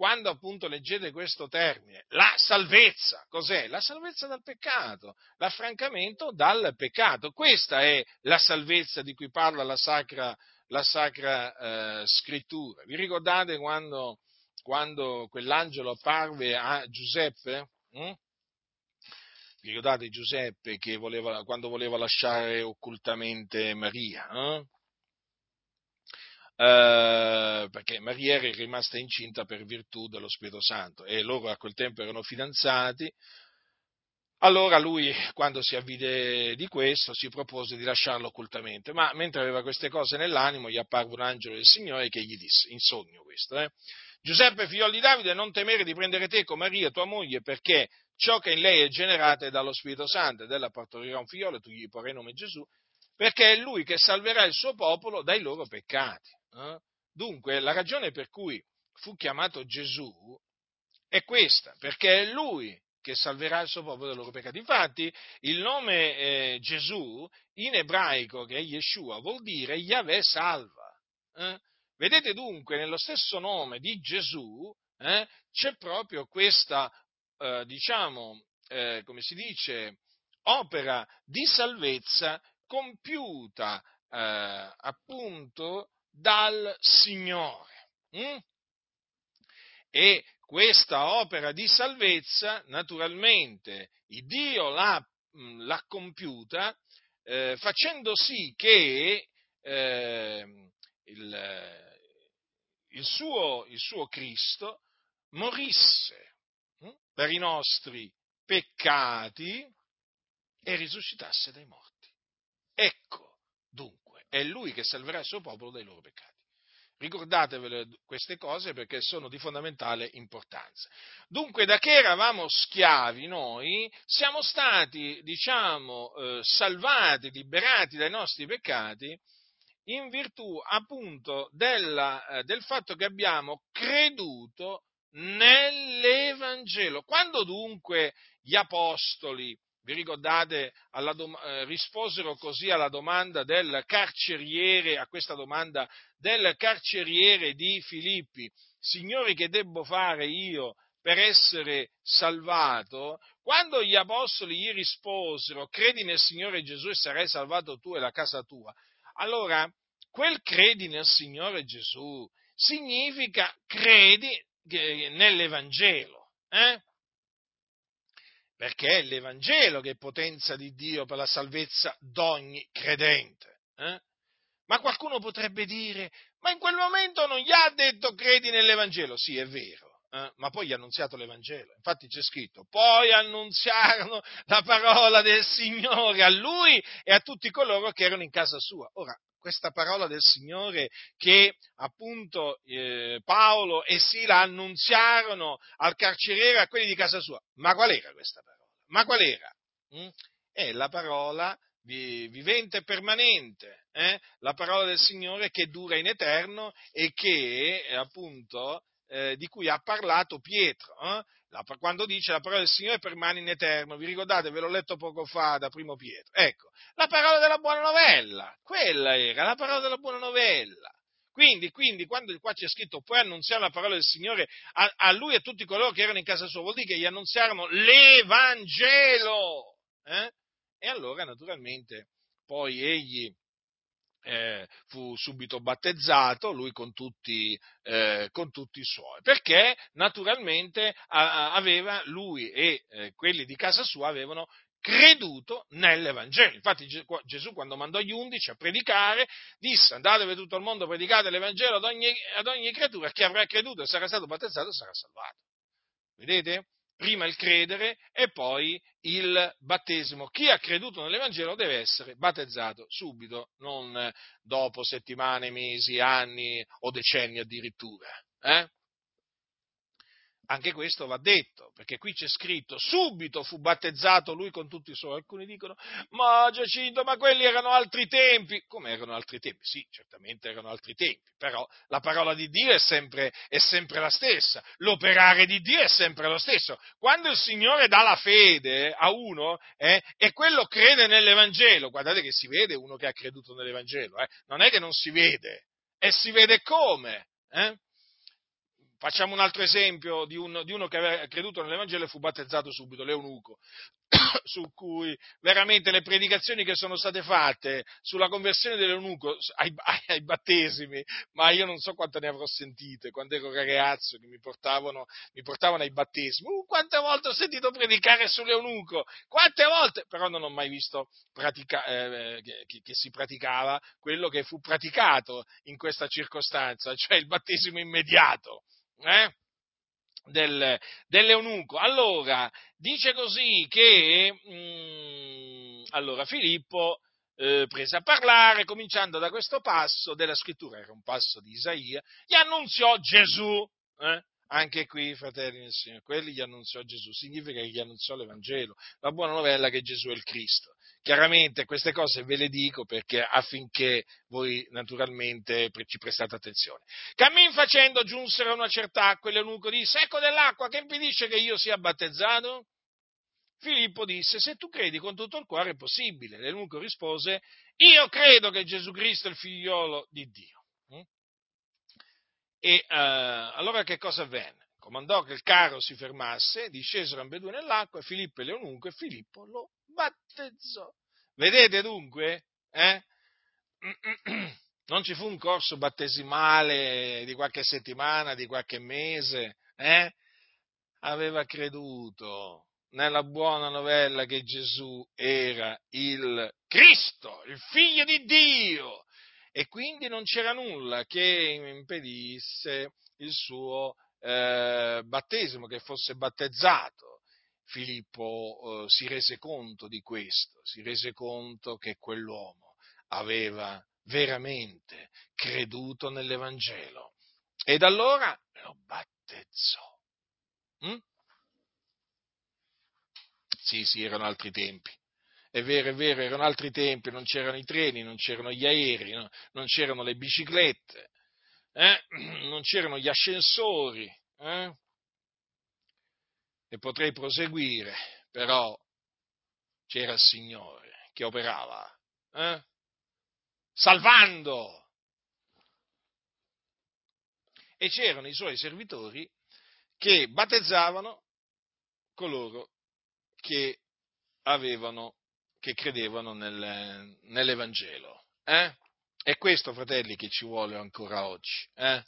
Speaker 1: Quando appunto leggete questo termine, la salvezza, cos'è? La salvezza dal peccato, l'affrancamento dal peccato. Questa è la salvezza di cui parla la sacra, la sacra eh, scrittura. Vi ricordate quando, quando quell'angelo apparve a Giuseppe? Hm? Vi ricordate Giuseppe che voleva, quando voleva lasciare occultamente Maria? Eh? Eh, perché Maria era rimasta incinta per virtù dello Spirito Santo e loro a quel tempo erano fidanzati. Allora lui, quando si avvide di questo, si propose di lasciarlo occultamente, ma mentre aveva queste cose nell'animo, gli apparve un angelo del Signore che gli disse, in sogno questo, eh, Giuseppe, figlio di Davide, non temere di prendere te con Maria, tua moglie, perché ciò che in lei è generato è dallo Spirito Santo, ed ella partorirà un figliolo, tu gli porrai nome Gesù, perché è lui che salverà il suo popolo dai loro peccati. Eh? Dunque, la ragione per cui fu chiamato Gesù è questa, perché è lui che salverà il suo popolo dai loro peccati. Infatti, il nome eh, Gesù in ebraico, che è Yeshua, vuol dire Yahweh salva. Eh? Vedete dunque, nello stesso nome di Gesù eh, c'è proprio questa, eh, diciamo, eh, come si dice, opera di salvezza compiuta eh, appunto dal Signore. Mm? E questa opera di salvezza, naturalmente, Dio l'ha, mm, l'ha compiuta eh, facendo sì che eh, il, il suo, il suo Cristo morisse hm, per i nostri peccati e risuscitasse dai morti. Ecco, dunque, è Lui che salverà il suo popolo dai loro peccati. Ricordatevele queste cose perché sono di fondamentale importanza. Dunque, da che eravamo schiavi noi, siamo stati, diciamo, eh, salvati, liberati dai nostri peccati in virtù appunto della, eh, del fatto che abbiamo creduto nell'Evangelo. Quando dunque gli apostoli, vi ricordate, dom- eh, risposero così alla domanda del carceriere, a questa domanda del carceriere di Filippi, Signori che debbo fare io per essere salvato? Quando gli apostoli gli risposero, credi nel Signore Gesù e sarai salvato tu e la casa tua, allora quel credi nel Signore Gesù significa credi nell'Evangelo, eh? Perché è l'Evangelo che è potenza di Dio per la salvezza d'ogni credente. Eh? Ma qualcuno potrebbe dire, ma in quel momento non gli ha detto credi nell'Evangelo? Sì, è vero, eh? ma poi gli ha annunziato l'Evangelo. Infatti c'è scritto, poi annunziarono la parola del Signore a lui e a tutti coloro che erano in casa sua. Ora, questa parola del Signore che appunto eh, Paolo e Sila annunziarono al carceriere a quelli di casa sua. Ma qual era questa parola? Ma qual era? Mm? È la parola vivente e permanente, eh? la parola del Signore che dura in eterno e che appunto eh, di cui ha parlato Pietro. Eh? Quando dice la parola del Signore permane in eterno, vi ricordate, ve l'ho letto poco fa da primo Pietro. Ecco, la parola della buona novella, quella era la parola della buona novella. Quindi, quindi quando qua c'è scritto puoi annunziare la parola del Signore a, a, lui e a tutti coloro che erano in casa sua, vuol dire che gli annunziarono l'Evangelo. Eh? E allora, naturalmente, poi egli eh, fu subito battezzato, lui con tutti, eh, con tutti, i suoi, perché naturalmente a, aveva, lui e eh, quelli di casa sua avevano creduto nell'Evangelo. Infatti Gesù quando mandò gli undici a predicare disse andatevi tutto il mondo, predicate l'Evangelo ad ogni, ad ogni creatura, chi avrà creduto e sarà stato battezzato sarà salvato. Vedete? Prima il credere e poi il battesimo. Chi ha creduto nell'Evangelo deve essere battezzato subito, non dopo settimane, mesi, anni o decenni addirittura. Eh? Anche questo va detto, perché qui c'è scritto, subito fu battezzato lui con tutti i suoi. Alcuni dicono, ma Giacinto, ma quelli erano altri tempi. Come erano altri tempi? Sì, certamente erano altri tempi, però la parola di Dio è sempre, è sempre la stessa, l'operare di Dio è sempre lo stesso. Quando il Signore dà la fede a uno eh, e quello crede nell'Evangelo, guardate che si vede uno che ha creduto nell'Evangelo, eh, non è che non si vede, e si vede come. Eh? Facciamo un altro esempio di, un, di uno che aveva creduto nell'Evangelo e fu battezzato subito, l'Eunuco, su cui veramente le predicazioni che sono state fatte sulla conversione dell'Eunuco ai, ai, ai, battesimi, ma io non so quante ne avrò sentite quando ero ragazzo che mi portavano, mi portavano ai battesimi. Uh, quante volte ho sentito predicare sull'Eunuco, quante volte, però non ho mai visto pratica, eh, che, che si praticava quello che fu praticato in questa circostanza, cioè il battesimo immediato eh? Del, dell'eunuco. Allora, dice così che mh, mm, allora, Filippo eh, prese a parlare, cominciando da questo passo della scrittura, era un passo di Isaia, gli annunziò Gesù. Eh? Anche qui, fratelli del Signore, quelli gli annunziò Gesù, significa che gli annunziò l'Evangelo, la buona novella che Gesù è il Cristo. Chiaramente queste cose ve le dico perché affinché voi naturalmente ci prestate attenzione. Cammin facendo giunsero a una certa acqua e l'eunuco disse, ecco dell'acqua che impedisce che io sia battezzato? Filippo disse, se tu credi con tutto il cuore è possibile. L'eunuco rispose, io credo che Gesù Cristo è il figliolo di Dio. E uh, allora che cosa avvenne? Comandò che il carro si fermasse, discesero ambedue nell'acqua, Filippo e l'eunuco, e Filippo lo battezzò. Vedete dunque? Eh? Non ci fu un corso battesimale di qualche settimana, di qualche mese, eh? Aveva creduto nella buona novella che Gesù era il Cristo, il figlio di Dio, e quindi non c'era nulla che impedisse il suo eh, battesimo, che fosse battezzato. Filippo eh, si rese conto di questo, si rese conto che quell'uomo aveva veramente creduto nell'Evangelo ed allora lo battezzò. Mm? Sì, sì, erano altri tempi. È vero, è vero, erano altri tempi, non c'erano i treni, non c'erano gli aerei, no? non c'erano le biciclette, eh? non c'erano gli ascensori, eh? e potrei proseguire, però c'era il Signore che operava, eh? salvando. E c'erano i suoi servitori che battezzavano coloro che avevano, che credevano nel, nell'Evangelo. Eh? È questo, fratelli, che ci vuole ancora oggi. Eh?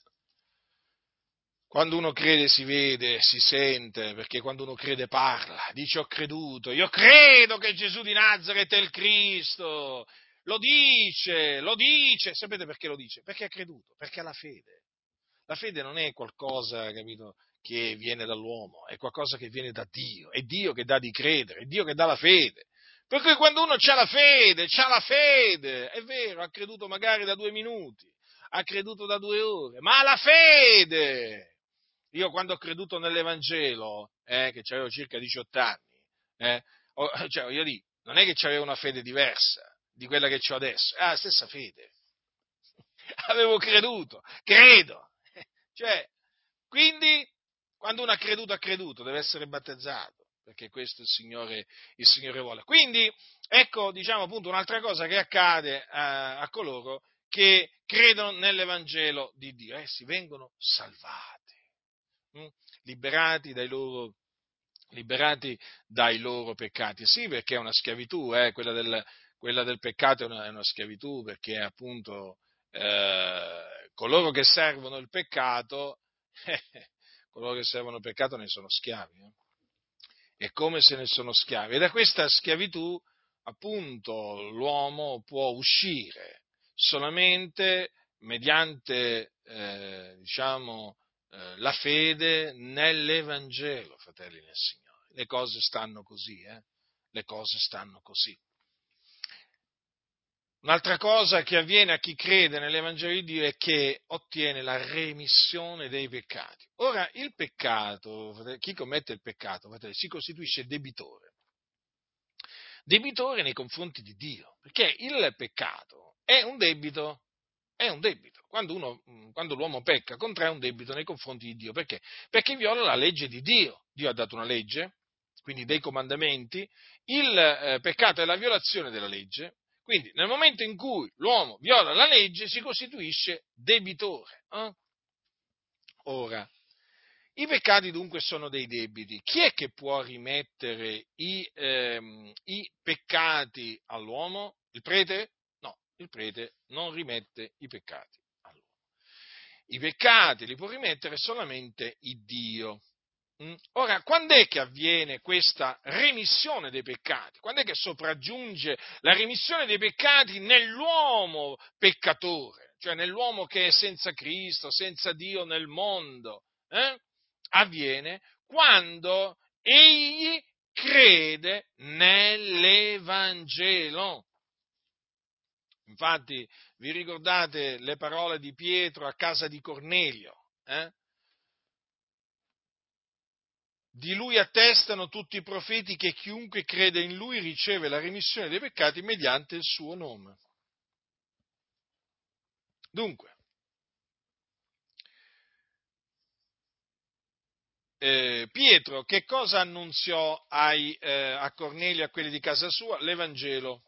Speaker 1: Quando uno crede si vede, si sente, perché quando uno crede parla, dice ho creduto, io credo che Gesù di Nazareth è il Cristo, lo dice, lo dice, sapete perché lo dice? Perché ha creduto, perché ha la fede. La fede non è qualcosa, capito, che viene dall'uomo, è qualcosa che viene da Dio, è Dio che dà di credere, è Dio che dà la fede. Per cui quando uno ha la fede, ha la fede, è vero, ha creduto magari da due minuti, ha creduto da due ore, ma ha la fede, io quando ho creduto nell'Evangelo, eh, che avevo circa 18 anni, eh, cioè, io dico, non è che avevo una fede diversa di quella che ho adesso, la stessa fede. Avevo creduto, credo. Cioè, quindi, quando uno ha creduto, ha creduto, deve essere battezzato, perché questo il Signore, il Signore vuole. Quindi, ecco, diciamo appunto un'altra cosa che accade a, a coloro che credono nell'Evangelo di Dio, essi vengono salvati. Mm? liberati dai loro liberati dai loro peccati. Sì, perché è una schiavitù, eh? quella, del, quella, del, peccato è una, è una schiavitù, perché appunto eh, coloro che servono il peccato, eh, coloro che servono il peccato ne sono schiavi. Eh? E come se ne sono schiavi. E da questa schiavitù, appunto, l'uomo può uscire solamente mediante, eh, diciamo, eh, la fede nell'Evangelo, fratelli nel Signore. Le cose stanno così, eh? Le cose stanno così. Un'altra cosa che avviene a chi crede nell'Evangelo di Dio è che ottiene la remissione dei peccati. Ora, il peccato, chi commette il peccato, si costituisce debitore. Debitore nei confronti di Dio, perché il peccato è un debito, è un debito. Quando, uno, quando l'uomo pecca, contrae un debito nei confronti di Dio. Perché? Perché viola la legge di Dio. Dio ha dato una legge, quindi dei comandamenti. Il eh, peccato è la violazione della legge, quindi nel momento in cui l'uomo viola la legge si costituisce debitore. Eh? Ora, i peccati dunque sono dei debiti. Chi è che può rimettere i, ehm, i peccati all'uomo? Il prete? No, il prete non rimette i peccati all'uomo. I peccati li può rimettere solamente il Dio. Mm? Ora, quando è che avviene questa remissione dei peccati? Quando è che sopraggiunge la remissione dei peccati nell'uomo peccatore, cioè nell'uomo che è senza Cristo, senza Dio nel mondo? Eh? Avviene quando egli crede nell'Evangelo. Infatti, vi ricordate le parole di Pietro a casa di Cornelio? Eh? Di lui attestano tutti i profeti che chiunque crede in lui riceve la remissione dei peccati mediante il suo nome. Dunque, eh, Pietro che cosa annunziò ai, eh, a Cornelio a quelli di casa sua? L'Evangelo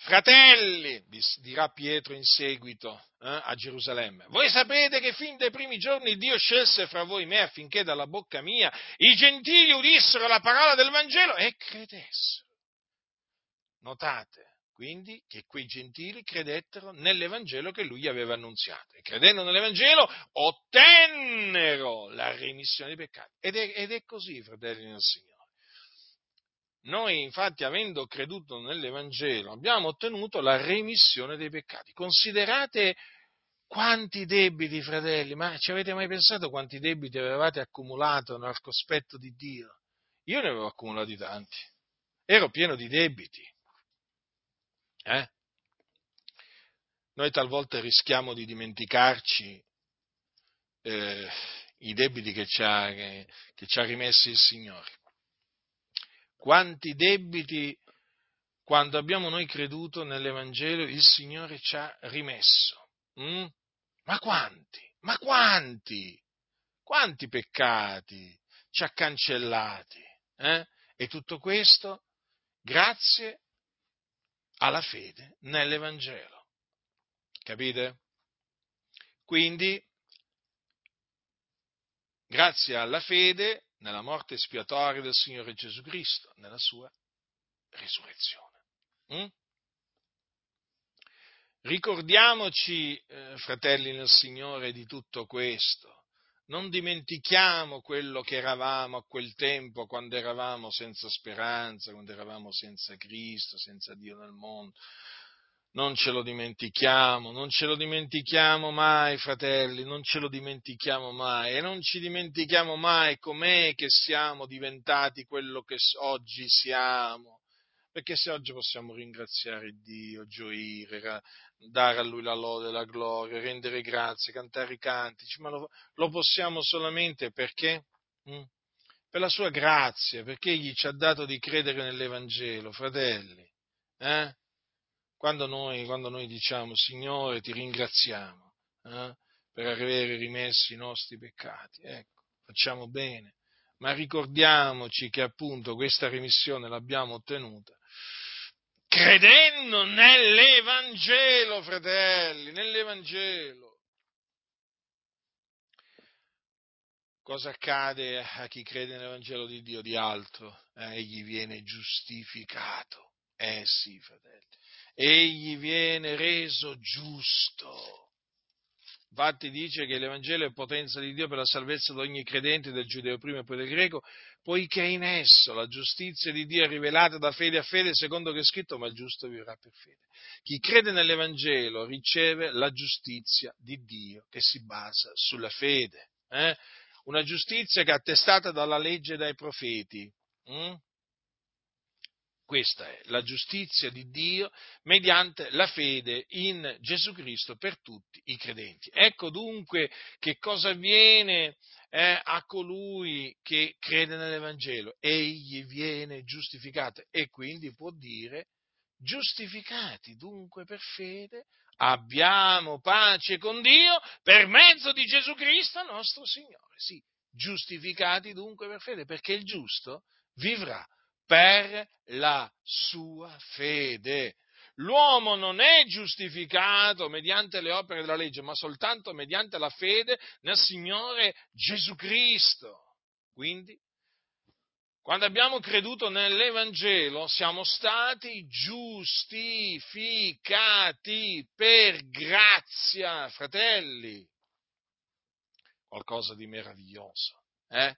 Speaker 1: Fratelli, dirà Pietro in seguito eh, a Gerusalemme, voi sapete che fin dai primi giorni Dio scelse fra voi me affinché dalla bocca mia i gentili udissero la parola del Vangelo e credessero. Notate quindi che quei gentili credettero nell'Evangelo che lui aveva annunziato e credendo nell'Evangelo ottennero la remissione dei peccati. Ed è, ed è così, fratelli del Signore. Noi infatti, avendo creduto nell'Evangelo, abbiamo ottenuto la remissione dei peccati. Considerate quanti debiti, fratelli, ma ci avete mai pensato quanti debiti avevate accumulato nel cospetto di Dio? Io ne avevo accumulati tanti, ero pieno di debiti. Eh? Noi talvolta rischiamo di dimenticarci eh, i debiti che ci, ha, che, che ci ha rimessi il Signore quanti debiti, quando abbiamo noi creduto nell'Evangelo, il Signore ci ha rimesso. Mm? Ma quanti? Ma quanti? Quanti peccati ci ha cancellati? Eh? E tutto questo grazie alla fede nell'Evangelo. Capite? Quindi, grazie alla fede, nella morte espiatoria del Signore Gesù Cristo, nella sua risurrezione. Mm? Ricordiamoci, eh, fratelli nel Signore, di tutto questo. Non dimentichiamo quello che eravamo a quel tempo, quando eravamo senza speranza, quando eravamo senza Cristo, senza Dio nel mondo non ce lo dimentichiamo, non ce lo dimentichiamo mai, fratelli, non ce lo dimentichiamo mai e non ci dimentichiamo mai com'è che siamo diventati quello che oggi siamo. Perché se oggi possiamo ringraziare Dio, gioire, dare a Lui la lode, la gloria, rendere grazie, cantare i cantici, ma lo, lo possiamo solamente perché? Mm? Per la sua grazia, perché Egli ci ha dato di credere nell'Evangelo, fratelli. Eh? Quando noi, quando noi diciamo Signore ti ringraziamo eh, per aver rimesso i nostri peccati, ecco, facciamo bene, ma ricordiamoci che appunto questa remissione l'abbiamo ottenuta credendo nell'Evangelo, fratelli, nell'Evangelo. Cosa accade a chi crede nell'Evangelo di Dio di altro? Eh, egli viene giustificato. Eh sì, fratelli egli viene reso giusto. Infatti dice che l'Evangelo è potenza di Dio per la salvezza di ogni credente, del giudeo prima e poi del greco, poiché in esso la giustizia di Dio è rivelata da fede a fede, secondo che è scritto, ma il giusto vivrà per fede. Chi crede nell'Evangelo riceve la giustizia di Dio che si basa sulla fede. Eh? Una giustizia che è attestata dalla legge e dai profeti. Mm? Questa è la giustizia di Dio mediante la fede in Gesù Cristo per tutti i credenti. Ecco dunque che cosa avviene eh, a colui che crede nell'Evangelo. Egli viene giustificato e quindi può dire giustificati dunque per fede abbiamo pace con Dio per mezzo di Gesù Cristo nostro Signore. Sì, giustificati dunque per fede, perché il giusto vivrà per la sua fede. L'uomo non è giustificato mediante le opere della legge, ma soltanto mediante la fede nel Signore Gesù Cristo. Quindi, quando abbiamo creduto nell'Evangelo, siamo stati giustificati per grazia, fratelli. Qualcosa di meraviglioso. Eh?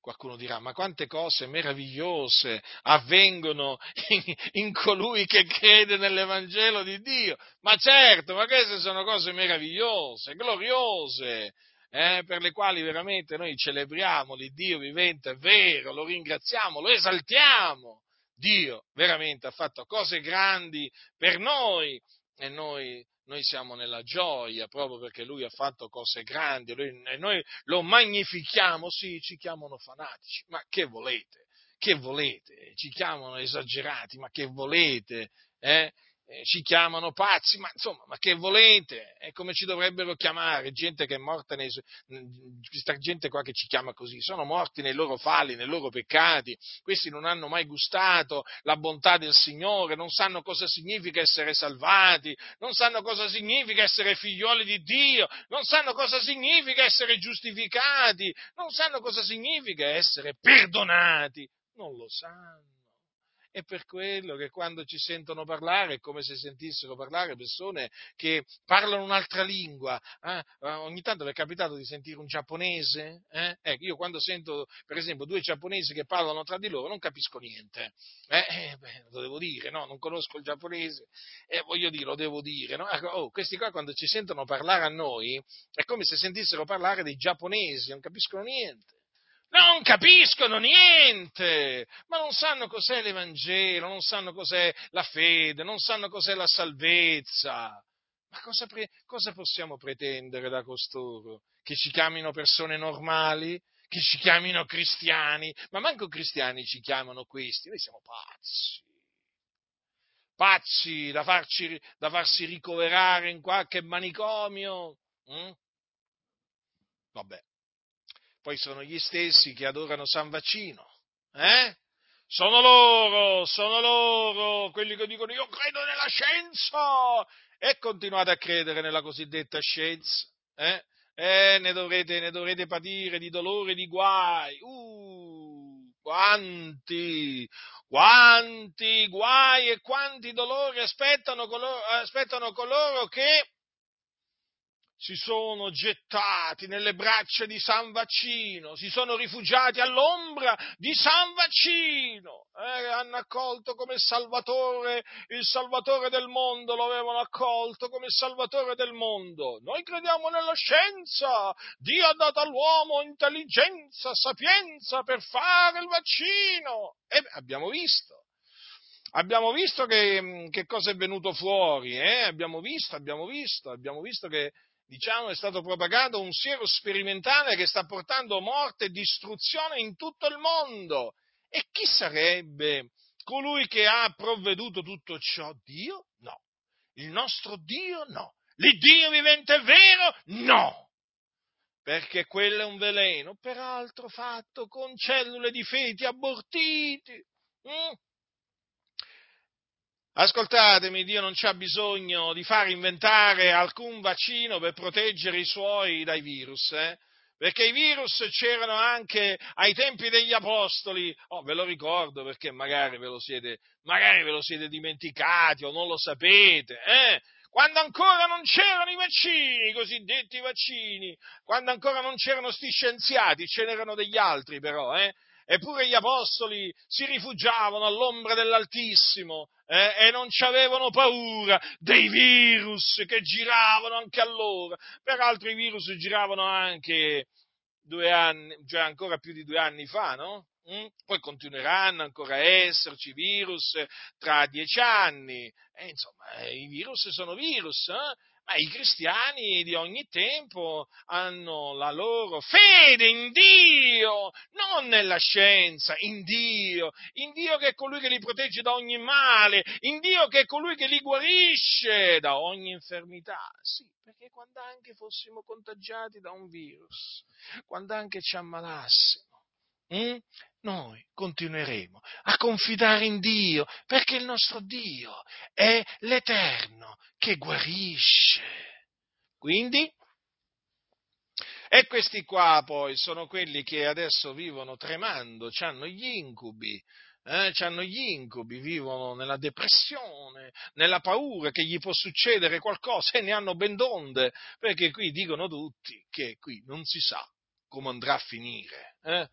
Speaker 1: Qualcuno dirà, ma quante cose meravigliose avvengono in, in, colui che crede nell'Evangelo di Dio. Ma certo, ma queste sono cose meravigliose, gloriose, eh, per le quali veramente noi celebriamo l'Iddio vivente, è vero, lo ringraziamo, lo esaltiamo. Dio veramente ha fatto cose grandi per noi e noi noi siamo nella gioia proprio perché lui ha fatto cose grandi lui, e noi lo magnifichiamo, sì, ci chiamano fanatici, ma che volete? Che volete? Ci chiamano esagerati, ma che volete? Eh? Eh, ci chiamano pazzi, ma insomma, ma che volete? È come ci dovrebbero chiamare, gente che è morta nei questa gente qua che ci chiama così, sono morti nei loro falli, nei loro peccati, questi non hanno mai gustato la bontà del Signore, non sanno cosa significa essere salvati, non sanno cosa significa essere figlioli di Dio, non sanno cosa significa essere giustificati, non sanno cosa significa essere perdonati, non lo sanno. È per quello che quando ci sentono parlare è come se sentissero parlare persone che parlano un'altra lingua. Eh? Ogni tanto vi è capitato di sentire un giapponese? Eh? Ecco, io quando sento, per esempio, due giapponesi che parlano tra di loro non capisco niente. Eh? eh beh, lo devo dire, no? Non conosco il giapponese e voglio dire, lo devo dire. No? Ecco, oh, questi qua quando ci sentono parlare a noi è come se sentissero parlare dei giapponesi, non capiscono niente non capiscono niente, ma non sanno cos'è l'Evangelo, non sanno cos'è la fede, non sanno cos'è la salvezza. Ma cosa, pre- cosa possiamo pretendere da costoro? Che ci chiamino persone normali? Che ci chiamino cristiani? Ma manco cristiani ci chiamano questi, noi siamo pazzi. Pazzi da, farci, da farsi ricoverare in qualche manicomio? Mm? Vabbè, poi sono gli stessi che adorano San Vaccino, eh? Sono loro, sono loro, quelli che dicono io credo nella scienza e continuate a credere nella cosiddetta scienza, eh? Eh, ne, dovrete, ne dovrete patire di dolore di guai. Uh, quanti, quanti guai e quanti dolori aspettano coloro, aspettano coloro che si sono gettati nelle braccia di San Vaccino, si sono rifugiati all'ombra di San Vaccino, eh, hanno accolto come Salvatore, il Salvatore del mondo, lo avevano accolto come Salvatore del mondo. Noi crediamo nella scienza, Dio ha dato all'uomo intelligenza, sapienza per fare il vaccino. E abbiamo visto. Abbiamo visto che, che cosa è venuto fuori, eh? abbiamo visto, abbiamo visto, abbiamo visto che diciamo, è stato propagato un siero sperimentale che sta portando morte e distruzione in tutto il mondo. E chi sarebbe colui che ha provveduto tutto ciò? Dio? No. Il nostro Dio? No. L'Iddio vivente vero? No. Perché quello è un veleno, peraltro fatto con cellule di feti abortiti. Mm? Ascoltatemi, Dio non c'ha bisogno di far inventare alcun vaccino per proteggere i suoi dai virus, eh? perché i virus c'erano anche ai tempi degli apostoli, oh, ve lo ricordo perché magari ve lo siete, magari ve lo siete dimenticati o non lo sapete, eh? quando ancora non c'erano i vaccini, i cosiddetti vaccini, quando ancora non c'erano sti scienziati, ce n'erano degli altri però, eh? Eppure gli apostoli si rifugiavano all'ombra dell'Altissimo eh, e non ci avevano paura dei virus che giravano anche allora. Peraltro i virus giravano anche due anni, cioè ancora più di due anni fa, no? Mm? Poi continueranno ancora a esserci virus tra dieci anni. E, insomma, eh, i virus sono virus, eh? Ma i cristiani di ogni tempo hanno la loro fede in Dio, non nella scienza, in Dio, in Dio che è colui che li protegge da ogni male, in Dio che è colui che li guarisce da ogni infermità. Sì, perché quando anche fossimo contagiati da un virus, quando anche ci ammalassimo, hm, noi continueremo a confidare in Dio, perché il nostro Dio è l'Eterno che guarisce. Quindi, e questi qua poi sono quelli che adesso vivono tremando, hanno gli incubi, eh, hanno gli incubi, vivono nella depressione, nella paura che gli può succedere qualcosa e ne hanno ben donde, perché qui dicono tutti che qui non si sa come andrà a finire. Eh?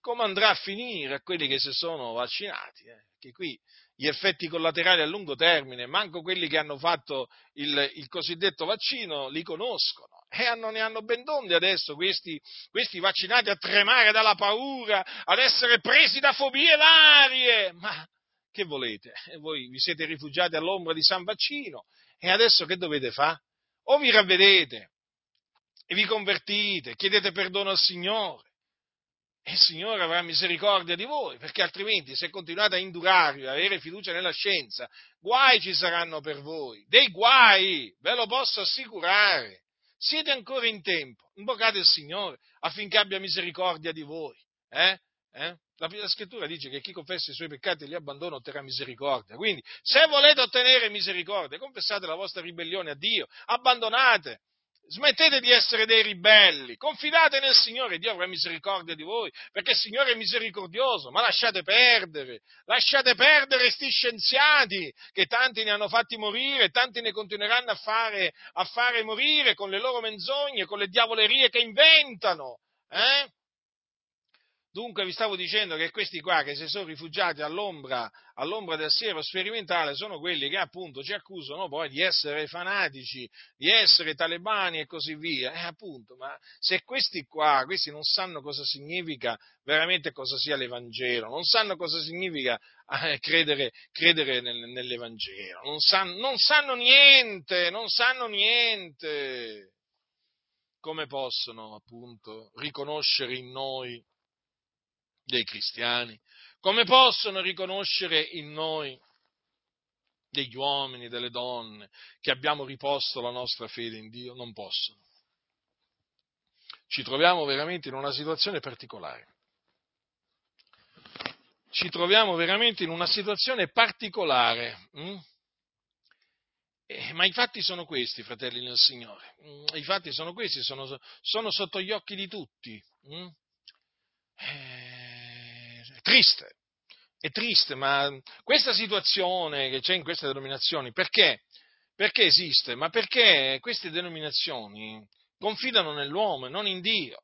Speaker 1: Come andrà a finire a quelli che si sono vaccinati, eh? che qui gli effetti collaterali a lungo termine, manco quelli che hanno fatto il, il cosiddetto vaccino li conoscono e hanno, ne hanno ben donde adesso questi, questi vaccinati a tremare dalla paura, ad essere presi da fobie varie, ma che volete? Voi vi siete rifugiati all'ombra di San Vaccino e adesso che dovete fare? O vi ravvedete e vi convertite, chiedete perdono al Signore, il Signore avrà misericordia di voi, perché altrimenti se continuate a indurarvi, a avere fiducia nella scienza, guai ci saranno per voi, dei guai, ve lo posso assicurare. Siete ancora in tempo, invocate il Signore affinché abbia misericordia di voi. Eh? Eh? La, la, scrittura dice che chi confessa i suoi peccati e li abbandona otterrà misericordia. Quindi, se volete ottenere misericordia, confessate la vostra ribellione a Dio, abbandonate Smettete di essere dei ribelli, confidate nel Signore, Dio avrà misericordia di voi, perché il Signore è misericordioso, ma lasciate perdere, lasciate perdere sti scienziati che tanti ne hanno fatti morire, tanti ne continueranno a fare, a fare morire con le loro menzogne, con le diavolerie che inventano. Eh? Dunque vi stavo dicendo che questi qua che si sono rifugiati all'ombra, all'ombra del siero sperimentale sono quelli che appunto ci accusano poi di essere fanatici, di essere talebani e così via. E eh, appunto, ma se questi qua, questi non sanno cosa significa veramente cosa sia l'Evangelo, non sanno cosa significa eh, credere, credere nel, nell'Evangelo, non sanno, non sanno niente, non sanno niente. Come possono appunto riconoscere in noi dei cristiani, come possono riconoscere in noi degli uomini, delle donne, che abbiamo riposto la nostra fede in Dio? Non possono. Ci troviamo veramente in una situazione particolare. Ci troviamo veramente in una situazione particolare. Hm? Eh, ma i fatti sono questi, fratelli nel Signore. Mm, I fatti sono questi, sono, sono sotto gli occhi di tutti. Hm? Eh, triste, è triste, ma questa situazione che c'è in queste denominazioni, perché? Perché esiste? Ma perché queste denominazioni confidano nell'uomo e non in Dio.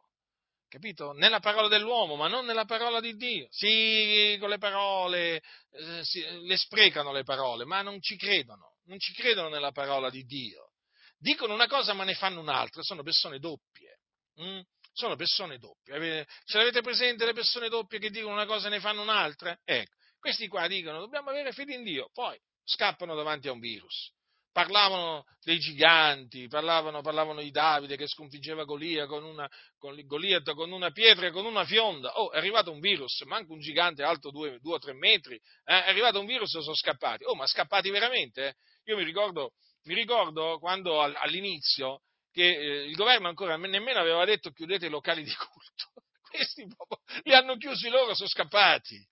Speaker 1: Capito? Nella parola dell'uomo, ma non nella parola di Dio. Sì, con le parole, eh, sì, le sprecano le parole, ma non ci credono, non ci credono nella parola di Dio. Dicono una cosa ma ne fanno un'altra, sono persone doppie. Mm? Sono persone doppie. Ce l'avete presente le persone doppie che dicono una cosa e ne fanno un'altra? Ecco, questi qua dicono dobbiamo avere fede in Dio, poi scappano davanti a un virus. Parlavano dei giganti, parlavano, parlavano di Davide che sconfiggeva Golia con una, con Goliat con una pietra e con una fionda. Oh, è arrivato un virus, manco un gigante alto due, due o tre metri, eh? è arrivato un virus e sono scappati. Oh, ma scappati veramente? Eh? Io mi ricordo, mi ricordo quando all'inizio che eh, il governo ancora nemmeno aveva detto chiudete i locali di culto. Questi proprio li hanno chiusi loro, sono scappati.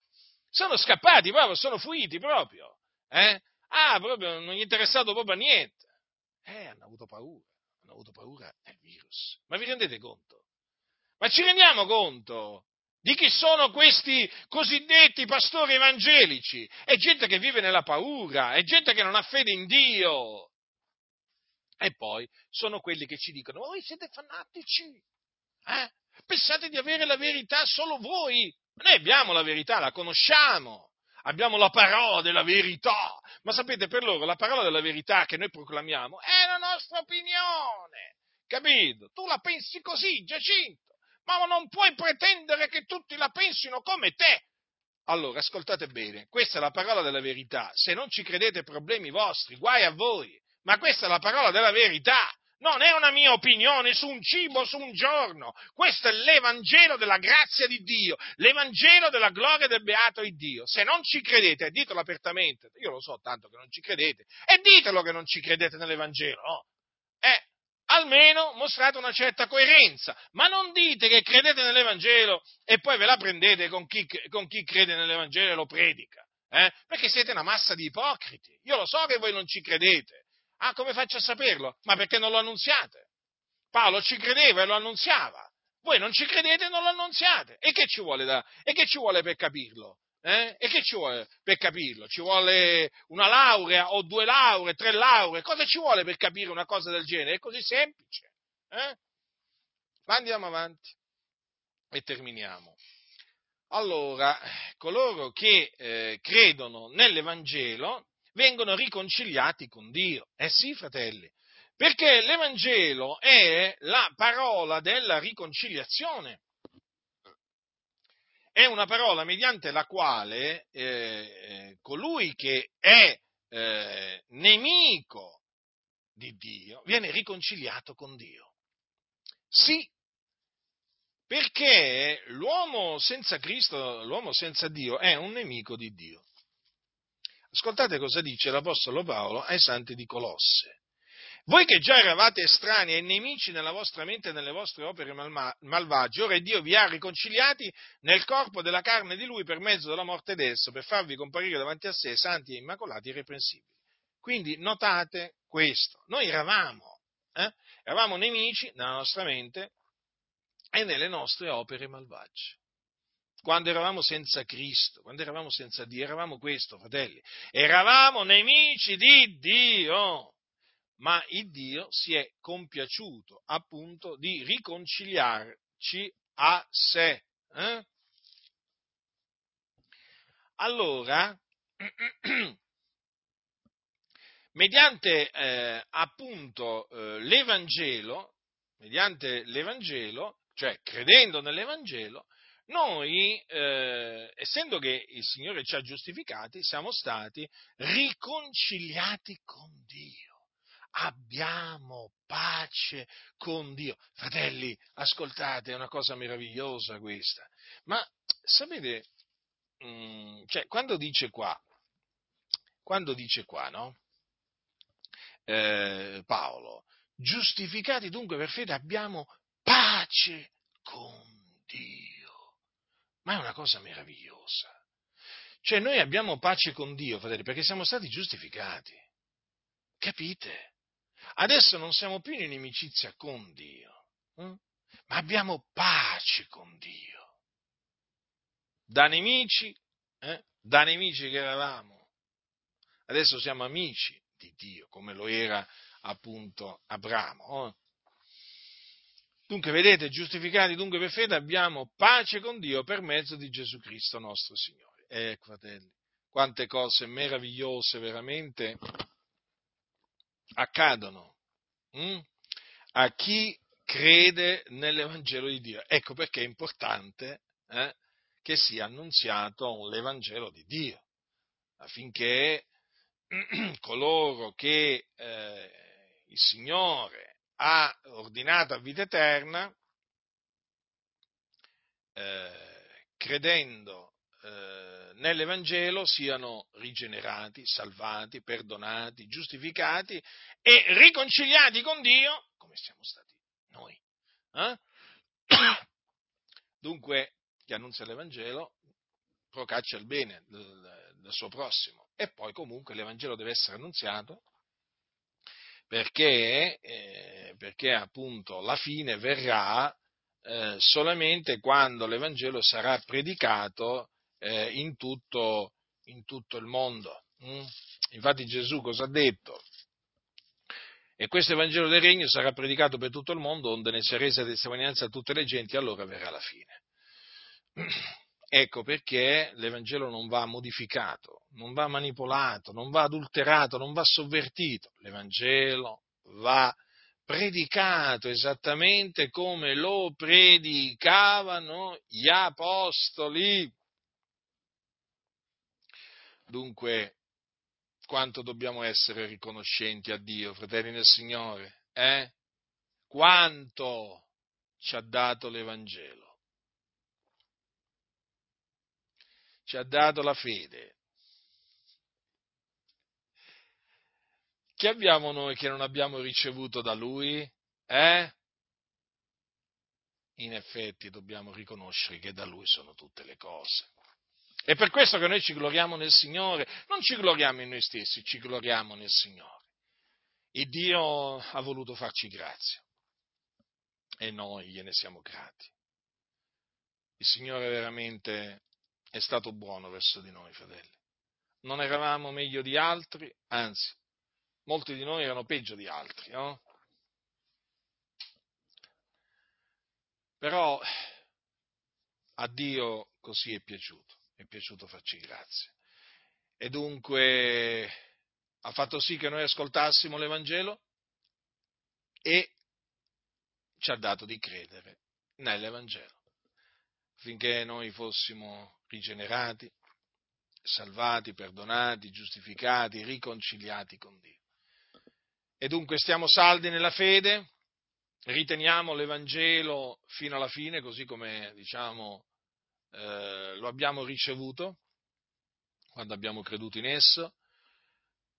Speaker 1: Sono scappati proprio, sono fuiti proprio. Eh? Ah, proprio non gli è interessato proprio a niente. Eh, hanno avuto paura, hanno avuto paura del virus. Ma vi rendete conto? Ma ci rendiamo conto di chi sono questi cosiddetti pastori evangelici? È gente che vive nella paura, è gente che non ha fede in Dio. E poi sono quelli che ci dicono, voi siete fanatici, eh? pensate di avere la verità solo voi, noi abbiamo la verità, la conosciamo, abbiamo la parola della verità, ma sapete per loro la parola della verità che noi proclamiamo è la nostra opinione, capito? Tu la pensi così, Giacinto, ma non puoi pretendere che tutti la pensino come te. Allora, ascoltate bene, questa è la parola della verità. Se non ci credete, problemi vostri, guai a voi. Ma questa è la parola della verità. Non è una mia opinione su un cibo, su un giorno. Questo è l'Evangelo della grazia di Dio, l'Evangelo della gloria del beato di Dio. Se non ci credete, ditelo apertamente, io lo so tanto che non ci credete, e ditelo che non ci credete nell'Evangelo, no? Eh, almeno mostrate una certa coerenza, ma non dite che credete nell'Evangelo e poi ve la prendete con chi, con chi crede nell'Evangelo e lo predica, eh? perché siete una massa di ipocriti. Io lo so che voi non ci credete. Ah, come faccio a saperlo? Ma perché non lo annunziate? Paolo ci credeva e lo annunziava. Voi non ci credete e non lo annunziate. E che ci vuole, da, che ci vuole per capirlo? Eh? E che ci vuole per capirlo? Ci vuole una laurea o due lauree, tre lauree? Cosa ci vuole per capire una cosa del genere? È così semplice. Eh? Ma andiamo avanti e terminiamo. Allora, coloro che eh, credono nell'Evangelo vengono riconciliati con Dio. Eh sì, fratelli, perché l'Evangelo è la parola della riconciliazione è una parola mediante la quale eh, eh, colui che è eh, nemico di Dio viene riconciliato con Dio. Sì, perché l'uomo senza Cristo, l'uomo senza Dio è un nemico di Dio. Ascoltate cosa dice l'Apostolo Paolo ai santi di Colosse. Voi che già eravate estranei e nemici nella vostra mente e nelle vostre opere malvagie, ora Dio vi ha riconciliati nel corpo della carne di Lui per mezzo della morte d'esso, per farvi comparire davanti a sé santi e immacolati e irreprensibili. Quindi notate questo, noi eravamo, eh, eravamo nemici nella nostra mente e nelle nostre opere malvagie quando eravamo senza Cristo, quando eravamo senza Dio, eravamo questo, fratelli, eravamo nemici di Dio ma il Dio si è compiaciuto appunto di riconciliarci a sé. Eh? Allora, mediante eh, appunto eh, l'Evangelo, mediante l'Evangelo, cioè credendo nell'Evangelo, noi, eh, essendo che il Signore ci ha giustificati, siamo stati riconciliati con Dio abbiamo pace con Dio. Fratelli, ascoltate, è una cosa meravigliosa questa. Ma sapete, mh, mm, cioè, quando dice qua, quando dice qua, no? Eh, Paolo, giustificati dunque per fede abbiamo pace con Dio. Ma è una cosa meravigliosa. Cioè noi abbiamo pace con Dio, fratelli, perché siamo stati giustificati. Capite? Adesso non siamo più in inimicizia con Dio, hm? ma abbiamo pace con Dio. Da nemici, eh? da nemici che eravamo, adesso siamo amici di Dio, come lo era appunto Abramo. Eh? Dunque, vedete, giustificati dunque per fede abbiamo pace con Dio per mezzo di Gesù Cristo nostro Signore. Ecco, fratelli, quante cose meravigliose veramente accadono hm? a chi crede nell'Evangelo di Dio. Ecco perché è importante eh, che sia annunziato l'Evangelo di Dio, affinché coloro che eh, il Signore ha ordinato a vita eterna, eh, credendo eh, nell'Evangelo siano rigenerati, salvati, perdonati, giustificati e riconciliati con Dio come siamo stati noi. Eh? Dunque, chi annunzia l'Evangelo procaccia il bene del, del suo prossimo e poi comunque l'Evangelo deve essere annunziato perché, eh, perché appunto la fine verrà eh, solamente quando l'Evangelo sarà predicato eh, in, tutto, in, tutto, il mondo. Mm? Infatti Gesù cosa ha detto? E questo Evangelo del Regno sarà predicato per tutto il mondo, onde ne sia resa testimonianza a tutte le genti, allora verrà la fine. Ecco perché l'Evangelo non va modificato, non va manipolato, non va adulterato, non va sovvertito. L'Evangelo va predicato esattamente come lo predicavano gli apostoli. Dunque, quanto dobbiamo essere riconoscenti a Dio, fratelli nel Signore, eh? Quanto ci ha dato l'Evangelo. Ci ha dato la fede. Che abbiamo noi che non abbiamo ricevuto da Lui? Eh? In effetti dobbiamo riconoscere che da Lui sono tutte le cose. È per questo che noi ci gloriamo nel Signore, non ci gloriamo in noi stessi, ci gloriamo nel Signore. E Dio ha voluto farci grazia e noi gliene siamo grati. Il Signore veramente è stato buono verso di noi, fratelli. Non eravamo meglio di altri, anzi, molti di noi erano peggio di altri, no? Però a Dio così è piaciuto è piaciuto farci grazia. E dunque ha fatto sì che noi ascoltassimo l'Evangelo e ci ha dato di credere nell'Evangelo, affinché noi fossimo rigenerati, salvati, perdonati, giustificati, riconciliati con Dio. E dunque stiamo saldi nella fede, riteniamo l'Evangelo fino alla fine, così come diciamo eh, lo abbiamo ricevuto quando abbiamo creduto in esso,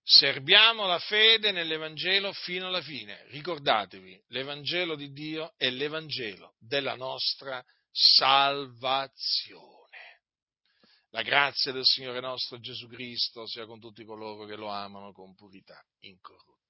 Speaker 1: serbiamo la fede nell'Evangelo fino alla fine. Ricordatevi, l'Evangelo di Dio è l'Evangelo della nostra salvazione. La grazia del Signore nostro Gesù Cristo sia con tutti coloro che lo amano con purità incorrotta.